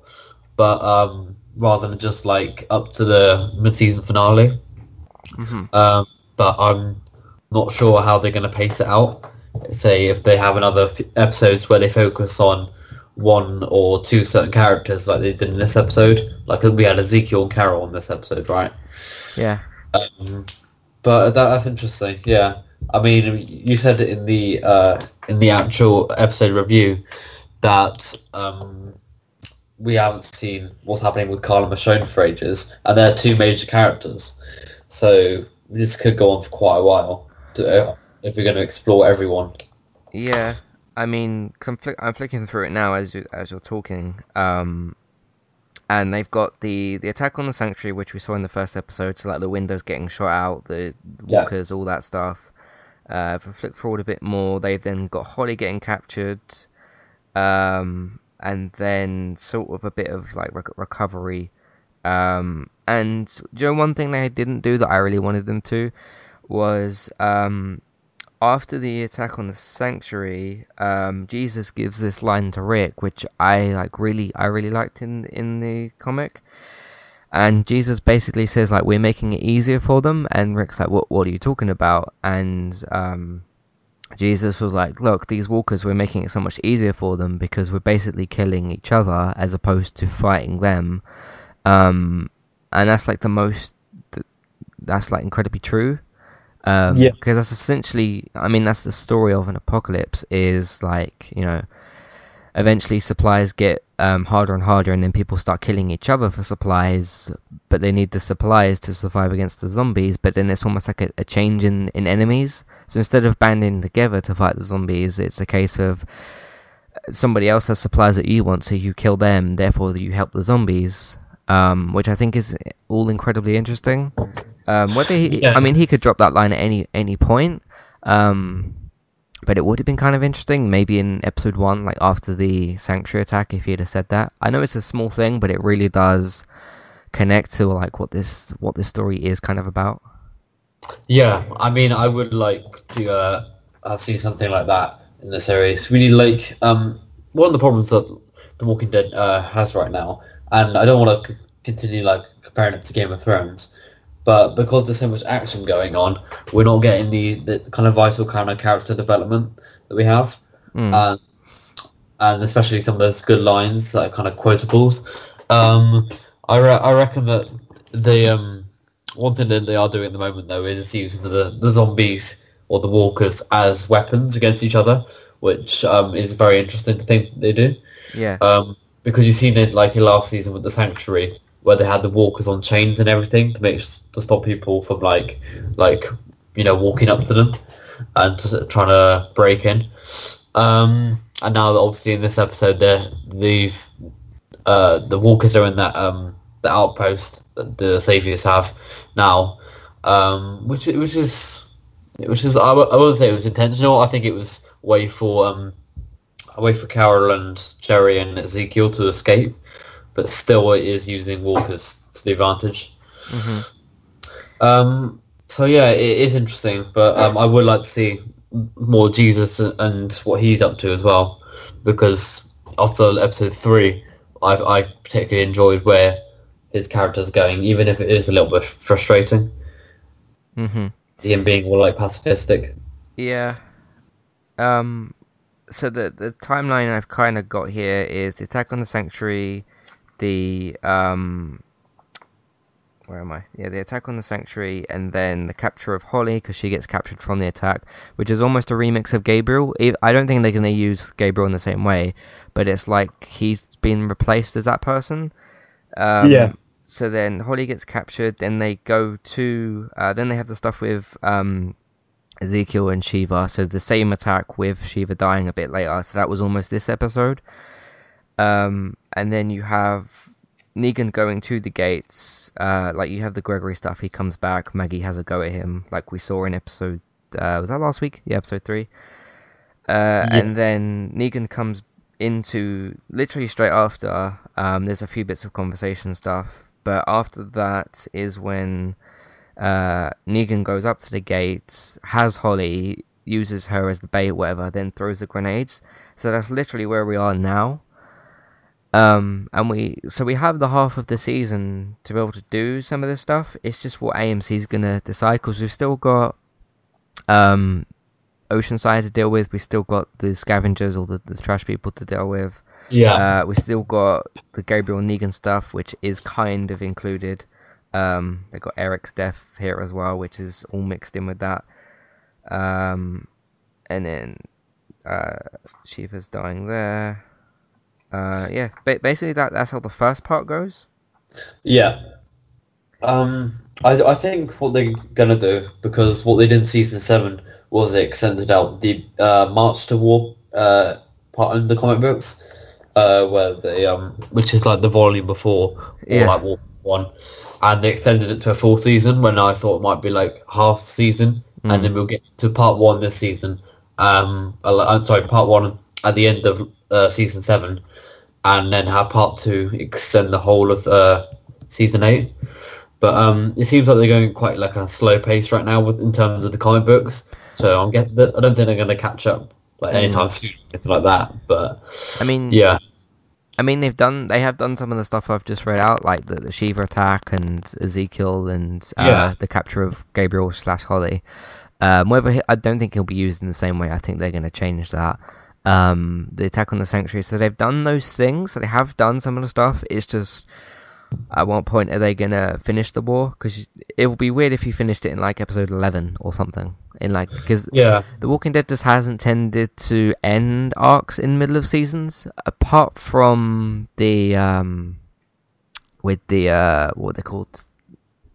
but um, rather than just like up to the mid-season finale. Mhm. Um, but I'm not sure how they're going to pace it out. Say if they have another f- episodes where they focus on one or two certain characters like they did in this episode. Like we had Ezekiel and Carol in this episode, right? Yeah. Um, but that, that's interesting. Yeah, I mean, you said in the uh, in the actual episode review that um, we haven't seen what's happening with Carla Michonne for ages, and they're two major characters. So this could go on for quite a while to, uh, if we're going to explore everyone. Yeah, I mean, cause I'm, flick- I'm flicking through it now as you, as you're talking. Um, and they've got the the attack on the sanctuary, which we saw in the first episode. So like the windows getting shot out, the Yeah. walkers, all that stuff. Uh, if we flick forward a bit more, they've then got Holly getting captured, um, and then sort of a bit of like rec- recovery. Um, and you know one thing they didn't do that I really wanted them to was um, after the attack on the sanctuary, um, Jesus gives this line to Rick, which I like really, I really liked in in the comic. And Jesus basically says like we're making it easier for them, and Rick's like, "What? What are you talking about?" And um, Jesus was like, "Look, these walkers, we're making it so much easier for them because we're basically killing each other as opposed to fighting them." Um, and that's like the most. That's like incredibly true. Um, Yeah. Because that's essentially, I mean, that's the story of an apocalypse. Is like you know, eventually supplies get um, harder and harder, and then people start killing each other for supplies. But they need the supplies to survive against the zombies. But then it's almost like a, a change in, in enemies. So instead of banding together to fight the zombies, it's a case of somebody else has supplies that you want, so you kill them. Therefore, you help the zombies. Um, which I think is all incredibly interesting. Um, whether he, Yeah. I mean, he could drop that line at any any point. Um, but it would have been kind of interesting, maybe in episode one, like after the sanctuary attack, if he had have said that. I know it's a small thing, but it really does connect to like what this what this story is kind of about. Yeah, I mean, I would like to uh, uh, see something like that in the series. Really like um, one of the problems that The Walking Dead uh, has right now, and I don't want to c- continue like comparing it to Game of Thrones, but because there's so much action going on, we're not getting the, the kind of vital kind of character development that we have, Mm. and and especially some of those good lines that are kind of quotables. Um, I re- I reckon that the um, one thing that they are doing at the moment though is using the, the zombies or the walkers as weapons against each other, which um, is very interesting to think they do. yeah, Um, because you've seen it like in last season with the Sanctuary, where they had the walkers on chains and everything to make to stop people from like like you know walking up to them and trying to break in. Um, and now obviously in this episode, the the uh, the walkers are in that um, the outpost that the saviors have now, um, which which is which is I, w- I wouldn't say it was intentional. I think it was way for um, a way for Carol and Jerry and Ezekiel to escape, but still it is using walkers to the advantage. hmm Um, so yeah, it is interesting, but um, I would like to see more Jesus and what he's up to as well, because after episode three, I I particularly enjoyed where his character's going, even if it is a little bit frustrating. hmm Him being more like pacifistic. Yeah. Um. So the the timeline I've kind of got here is the attack on the sanctuary, the um. Where am I? Yeah, the attack on the sanctuary, and then the capture of Holly because she gets captured from the attack, which is almost a remix of Gabriel. I don't think they're gonna use Gabriel in the same way, but it's like he's been replaced as that person. Um, Yeah. So then Holly gets captured. Then they go to. Uh, then they have the stuff with um, Ezekiel and Shiva. So the same attack with Shiva dying a bit later. So that was almost this episode. Um, and then you have Negan going to the gates. Uh, like you have the Gregory stuff. He comes back. Maggie has a go at him, like we saw in episode. Uh, was that last week? Yeah, episode three. Uh, Yeah. And then Negan comes into literally straight after. Um, there's a few bits of conversation stuff, but after that is when uh, Negan goes up to the gate, has Holly, uses her as the bait, whatever, then throws the grenades. So that's literally where we are now. Um, and we so we have the half of the season to be able to do some of this stuff. It's just what AMC's gonna decide because we've still got um, Oceanside to deal with. We still got the scavengers or the, the trash people to deal with. Yeah. Uh, we still got the Gabriel Negan stuff, which is kind of included. Um, they got Eric's death here as well, which is all mixed in with that. Um, and then uh, Shiva's dying there. Uh, yeah, ba- basically that that's how the first part goes. Yeah. Um, I, I think what they're gonna do because what they did in season seven was they extended out the uh, March to War uh, part in the comic books, uh, where they um, which is like the volume before or Yeah. like War One, and they extended it to a full season when I thought it might be like half season, Mm. and then we'll get to part one this season. Um, uh, I'm sorry, part one at the end of uh, season seven, and then have part two extend the whole of uh, season eight. But um, it seems like they're going quite like a slow pace right now with in terms of the comic books. so I'm get. I don't think they're going to catch up like anytime soon, anything like that. But I mean, yeah, I mean, they've done they have done some of the stuff I've just read out, like the, the Shiva attack and Ezekiel and uh, Yeah. the capture of Gabriel slash Holly. Um, whether he, I don't think he'll be used in the same way. I think they're going to change that. Um, the attack on the sanctuary. So they've done those things. So they have done some of the stuff. It's just at what point are they going to finish the war? Because it will be weird if you finished it in like episode eleven or something. In like because yeah, the Walking Dead just hasn't tended to end arcs in the middle of seasons, apart from the um, with the uh, what they called,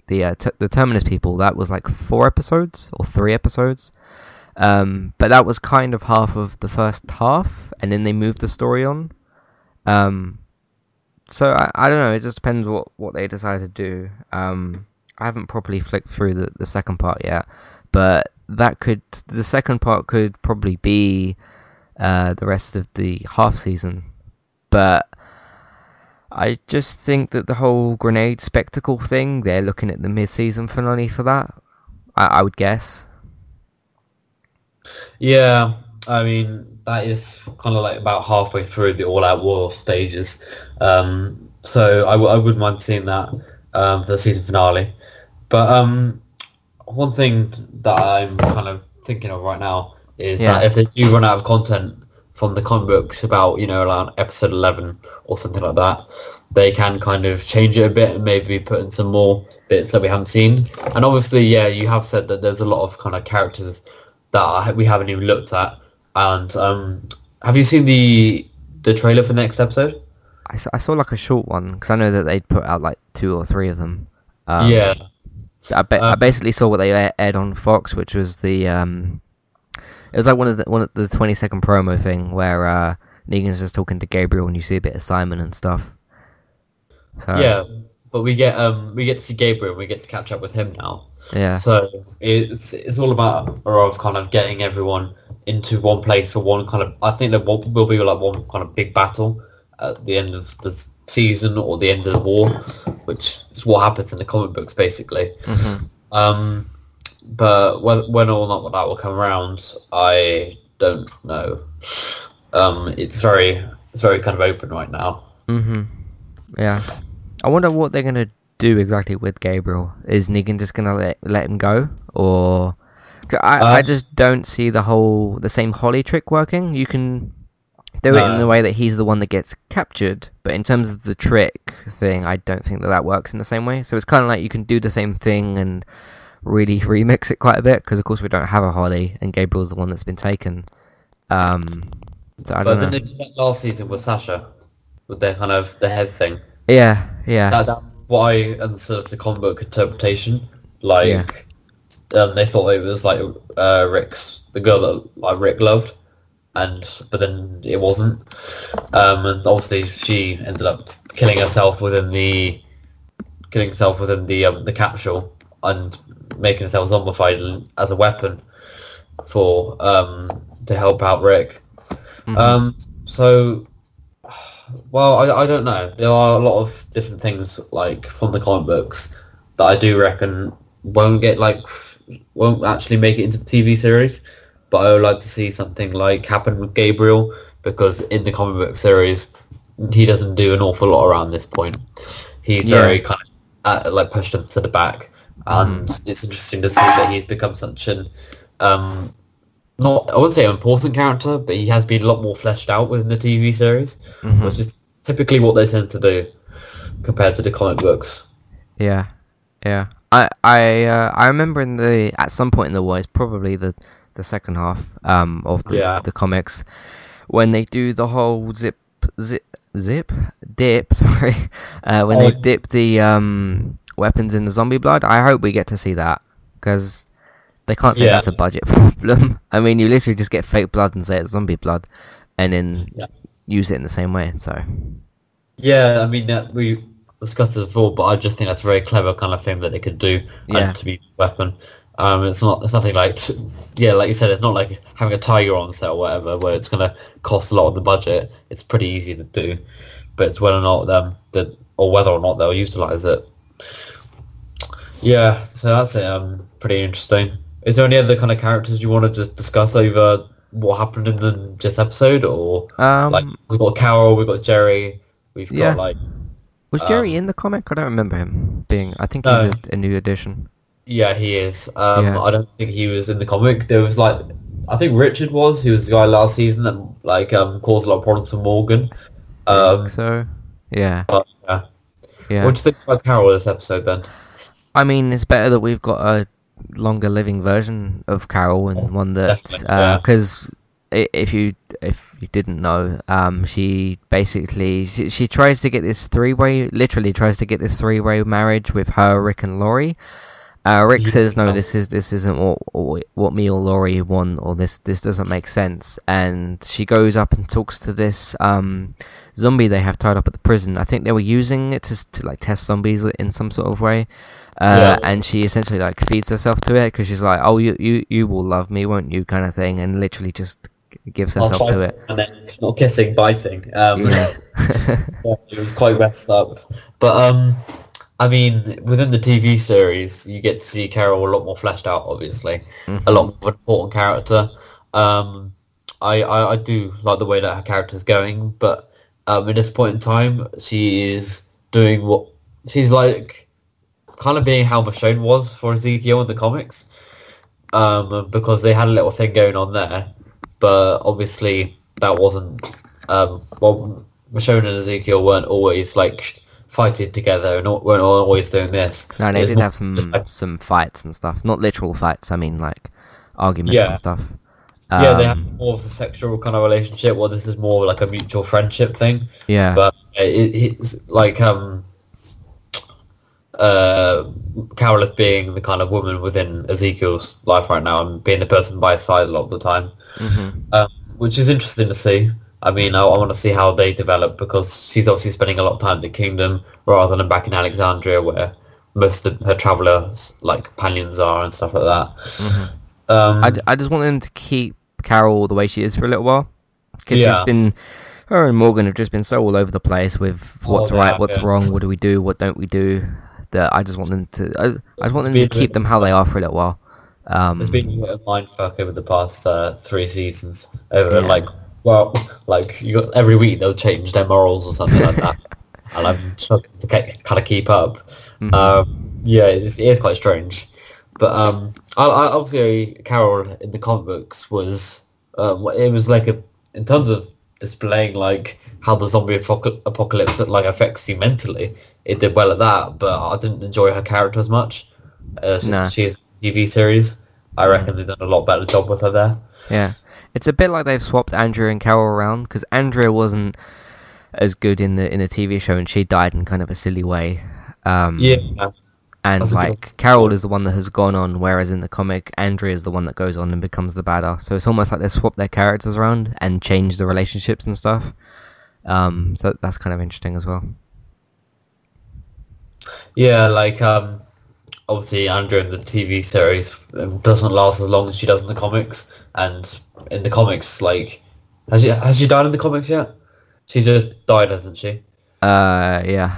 the uh, t- the Terminus people. That was like four episodes or three episodes, um, but that was kind of half of the first half, and then they moved the story on. Um, so I, I don't know. It just depends what what they decide to do. Um, I haven't properly flicked through the, the second part yet, but that could the second part could probably be uh, the rest of the half season. But I just think that the whole grenade spectacle thing, they're looking at the mid season finale for that. I, I would guess. Yeah. I mean, that is kind of like about halfway through the all-out war stages. Um, so I, w- I wouldn't mind seeing that um, for the season finale. But um, one thing that I'm kind of thinking of right now is Yeah. that if they do run out of content from the comic books about, you know, around episode 11 or something like that, they can kind of change it a bit and maybe put in some more bits that we haven't seen. And obviously, yeah, you have said that there's a lot of kind of characters that we haven't even looked at. And um, have you seen the the trailer for the next episode? I saw like a short one because I know that they'd put out like two or three of them. Um, yeah, I, I Um, basically saw what they aired on Fox, which was the um, it was like one of the one of the twenty second promo thing where uh, Negan's just talking to Gabriel and you see a bit of Simon and stuff. So yeah. But we get um we get to see Gabriel. We get to catch up with him now. yeah, So it's it's all about of kind of getting everyone into one place for one kind of. I think there will, will be like one kind of big battle at the end of the season or the end of the war, which is what happens in the comic books basically. Mhm. Um, but when when or not that will come around, I don't know. Um, it's very it's very kind of open right now. Mhm. Yeah. I wonder what they're gonna do exactly with Gabriel. Is Negan just gonna let let him go, or 'Cause I I Uh, just don't see the whole the same Holly trick working. You can do it in the way that he's the one that gets captured, but in terms of the trick thing, I don't think that that works in the same way. So it's kind of like you can do the same thing and really (laughs) remix it quite a bit because of course we don't have a Holly and Gabriel's the one that's been taken. Um, so I But don't then know. they did that last season with Sasha, with their kind of the head thing. Yeah, yeah. that, that's why and sort of the comic book interpretation like um, they thought it was like uh, Rick's the girl that like Rick loved and but then it wasn't um, and obviously she ended up killing herself within the killing herself within the um, the capsule and making herself zombified as a weapon for um, to help out Rick Mhm. um, so well, I, I don't know. There are a lot of different things like from the comic books that I do reckon won't get like won't actually make it into the TV series. But I would like to see something like happen with Gabriel because in the comic book series he doesn't do an awful lot around this point. He's Yeah. very kind of uh, like pushed him to the back, and it's interesting to see that he's become such an um, not I wouldn't say an important character, but he has been a lot more fleshed out within the TV series, Mhm. which is typically what they tend to do compared to the comic books. Yeah, yeah. I I uh, I remember in the at some point in the war, it's probably the the second half um of the Yeah. the comics when they do the whole zip zip zip dip (laughs) sorry uh, when Oh. they dip the um weapons in the zombie blood. I hope we get to see that because they can't say Yeah. that's a budget (laughs) problem. I mean, you literally just get fake blood and say it's zombie blood, and then Yeah. use it in the same way. So Yeah, I mean that we discussed it before, but I just think that's a very clever kind of thing that they could do Yeah. and to be weapon. Um, it's not. It's nothing like. t- yeah, like you said, it's not like having a tiger on set or whatever, where it's gonna cost a lot of the budget. It's pretty easy to do, but it's whether or not them that or whether or not they'll utilize it. Yeah, so that's it. Um, pretty interesting. Is there any other kind of characters you want to just discuss over what happened in the just episode, or Um, like we've got Carol, we've got Jerry, we've got like was Jerry um, in the comic? I don't remember him being. I think No. he's a, a new addition. yeah, he is. Um, Yeah. I don't think he was in the comic. There was like I think Richard was. He was the guy last season that like um caused a lot of problems for Morgan. Um, so, yeah, but, yeah. yeah. What do you think about Carol this episode then? I mean, it's better that we've got a longer living version of Carol and one that Definitely, yeah. because if you if you didn't know, um, she basically she, she tries to get this three way, literally tries to get this three way marriage with her, Rick, and Lori. Uh, Rick Yeah. says no, this is this isn't what what what me or Lori want, or this this doesn't make sense. And she goes up and talks to this um zombie they have tied up at the prison. I think they were using it to to like test zombies in some sort of way. Uh, Yeah. and she essentially like feeds herself to it because she's like, "Oh, you you you will love me, won't you?" kind of thing, and literally just gives herself to it. And then not kissing, biting. Um, Yeah. (laughs) Yeah, it was quite messed up. But um, I mean, within the TV series, you get to see Carol a lot more fleshed out. Obviously, Mhm. a lot more of an important character. Um, I, I I do like the way that her character's going, but um, at this point in time, she is doing what she's like, kind of being how Michonne was for Ezekiel in the comics. Um, because they had a little thing going on there, but obviously that wasn't um, well, Michonne and Ezekiel weren't always like fighting together and weren't always doing this. no, they did have some like- some fights and stuff, not literal fights. I mean, like arguments Yeah. and stuff. yeah, they have Um, more of a sexual kind of relationship. Well, this is more like a mutual friendship thing. yeah, But it, it's like um, uh, Carol being the kind of woman within Ezekiel's life right now and being the person by his side a lot of the time. mhm. um, which is interesting to see. I mean, I, I want to see how they develop because she's obviously spending a lot of time at the kingdom rather than back in Alexandria where most of her travellers, like companions, are and stuff like that. Mhm. Um, I, d- I just want them to keep Carol the way she is for a little while because Yeah. she's been her and Morgan have just been so all over the place with what's Oh, right, what's yeah. wrong, what do we do, what don't we do. That I just want them to I, I just want them to keep them how they are for a little while. Um, It's been a mindfuck over the past uh, three seasons. Over Yeah. like, well, like you got every week they'll change their morals or something like that, (laughs) and I'm struggling to get, kind of keep up. mhm. Um, yeah, it's, it is quite strange. But um, I, I obviously Carol in the comic books was um, it was like a in terms of displaying like how the zombie apocalypse like affects you mentally. It did well at that, but I didn't enjoy her character as much. Uh, since No. she's a TV series. I reckon they've done a lot better job with her there. Yeah, it's a bit like they've swapped Andrea and Carol around because Andrea wasn't as good in the in the TV show, and she died in kind of a silly way. Um, Yeah, and That's like Carol is the one that has gone on, whereas in the comic, Andrea is the one that goes on and becomes the badass. So it's almost like they swapped their characters around and changed the relationships and stuff. Um, so that's kind of interesting as well. yeah, like um, obviously Andrea in the TV series um, doesn't last as long as she does in the comics, and in the comics, like, has she has she died in the comics yet? She just died, hasn't she? Uh, yeah,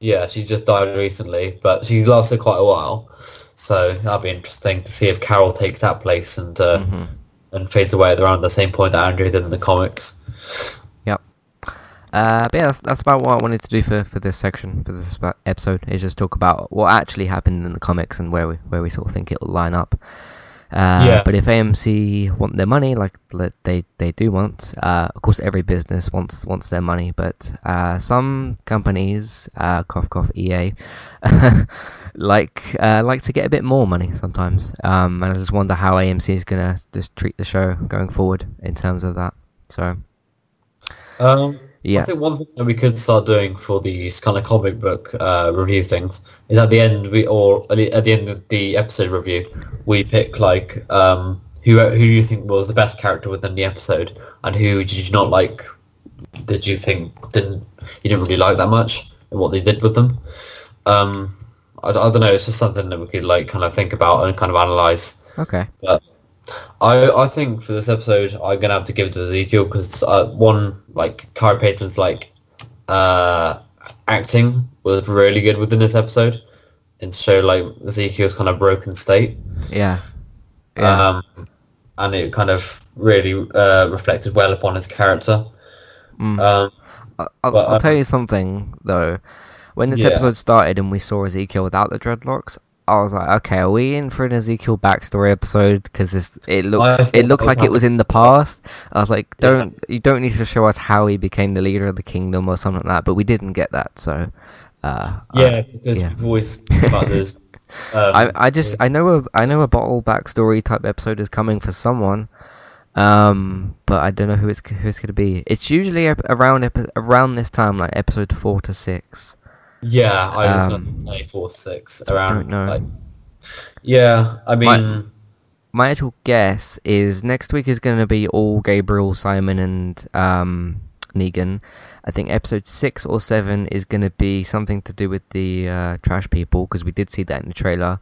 Yeah, she just died recently, but she lasted quite a while. So that'll be interesting to see if Carol takes that place and uh, Mhm. and fades away at around the same point that Andrew did in the comics. yep. Uh, but yeah, that's, that's about what I wanted to do for, for this section for this episode is just talk about what actually happened in the comics and where we where we sort of think it'll line up. Uh, Yeah. But if AMC want their money, like they they do want, uh, of course, every business wants wants their money, but uh, some companies, uh, cough cough EA, (laughs) like uh, like to get a bit more money sometimes. Um, and I just wonder how AMC is gonna just treat the show going forward in terms of that. So Um, Yeah. I think one thing that we could start doing for these kind of comic book uh, review things is at the end we or at the, end of the episode review we pick like um, who who you think was the best character within the episode and who did you not like did you think didn't you didn't really like that much and what they did with them. Um, I, I don't know. It's just something that we could like kind of think about and kind of analyze. okay, But I I think for this episode I'm gonna have to give it to Ezekiel because uh, one like Khary Payton's like uh, acting was really good within this episode and show like Ezekiel's kind of broken state. yeah, Yeah. um, and it kind of really uh, reflected well upon his character. Mm. Um, I'll, I'll tell you something though. When this Yeah. episode started and we saw Ezekiel without the dreadlocks, I was like, okay, are we in for an Ezekiel backstory episode? Because it looks it looked like it was in the past. I was like, don't you don't need to show us how he became the leader of the kingdom or something like that. But we didn't get that, so uh, yeah, because yeah. we've always (laughs) about this. Um, I, I just I know a I know a bottle backstory type episode is coming for someone, um, but I don't know who it's who it's gonna be. It's usually around around this time, like episode four to six. Yeah, I was um, going to say four six I around. don't know. Like, yeah, I mean, My actual guess is next week is gonna be all Gabriel, Simon, and um, Negan. I think episode six or seven is gonna be something to do with the uh, trash people because we did see that in the trailer,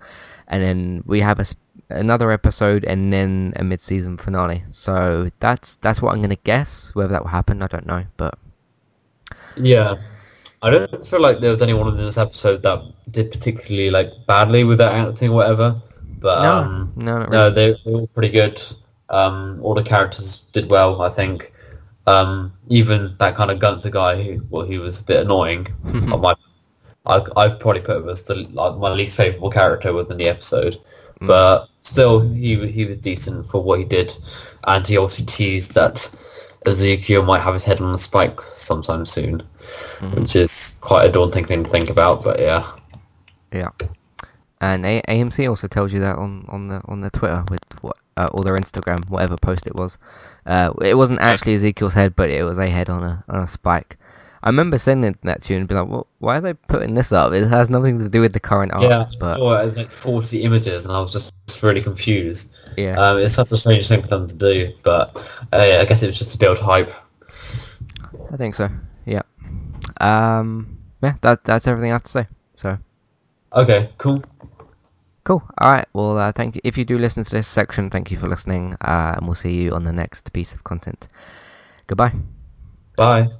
and then we have a s another episode and then a mid-season finale. So that's that's what I'm gonna guess. Whether that will happen, I don't know, but yeah, I don't feel like there was anyone in this episode that did particularly like badly with their acting or whatever. But no, um, no, not No, really. they they were all pretty good. Um, all the characters did well, I think. Um, even that kind of Gunther guy, who well, he was a bit annoying. I might, I I probably put him as the like my least favorable character within the episode, Mm. but still, he he was decent for what he did, and he also teased that Ezekiel might have his head on a spike sometime soon, Mhm. which is quite a daunting thing to think about. But yeah, Yeah, and a- AMC also tells you that on on the on their Twitter with what uh, or their Instagram, whatever post it was. Uh, it wasn't actually Ezekiel's head, but it was a head on a on a spike. I remember sending that to you and be like, "What? Why are they putting this up? It has nothing to do with the current art." yeah, I but saw it as like forty images, and I was just really confused. yeah, Um, it's such a strange thing for them to do, but uh, I guess it was just to build hype. I think so. Yeah. Um. Yeah. That that's everything I have to say. So. Okay, cool. Cool. All right. Well, uh, thank you. If you do listen to this section, thank you for listening, uh, and we'll see you on the next piece of content. Goodbye. Bye.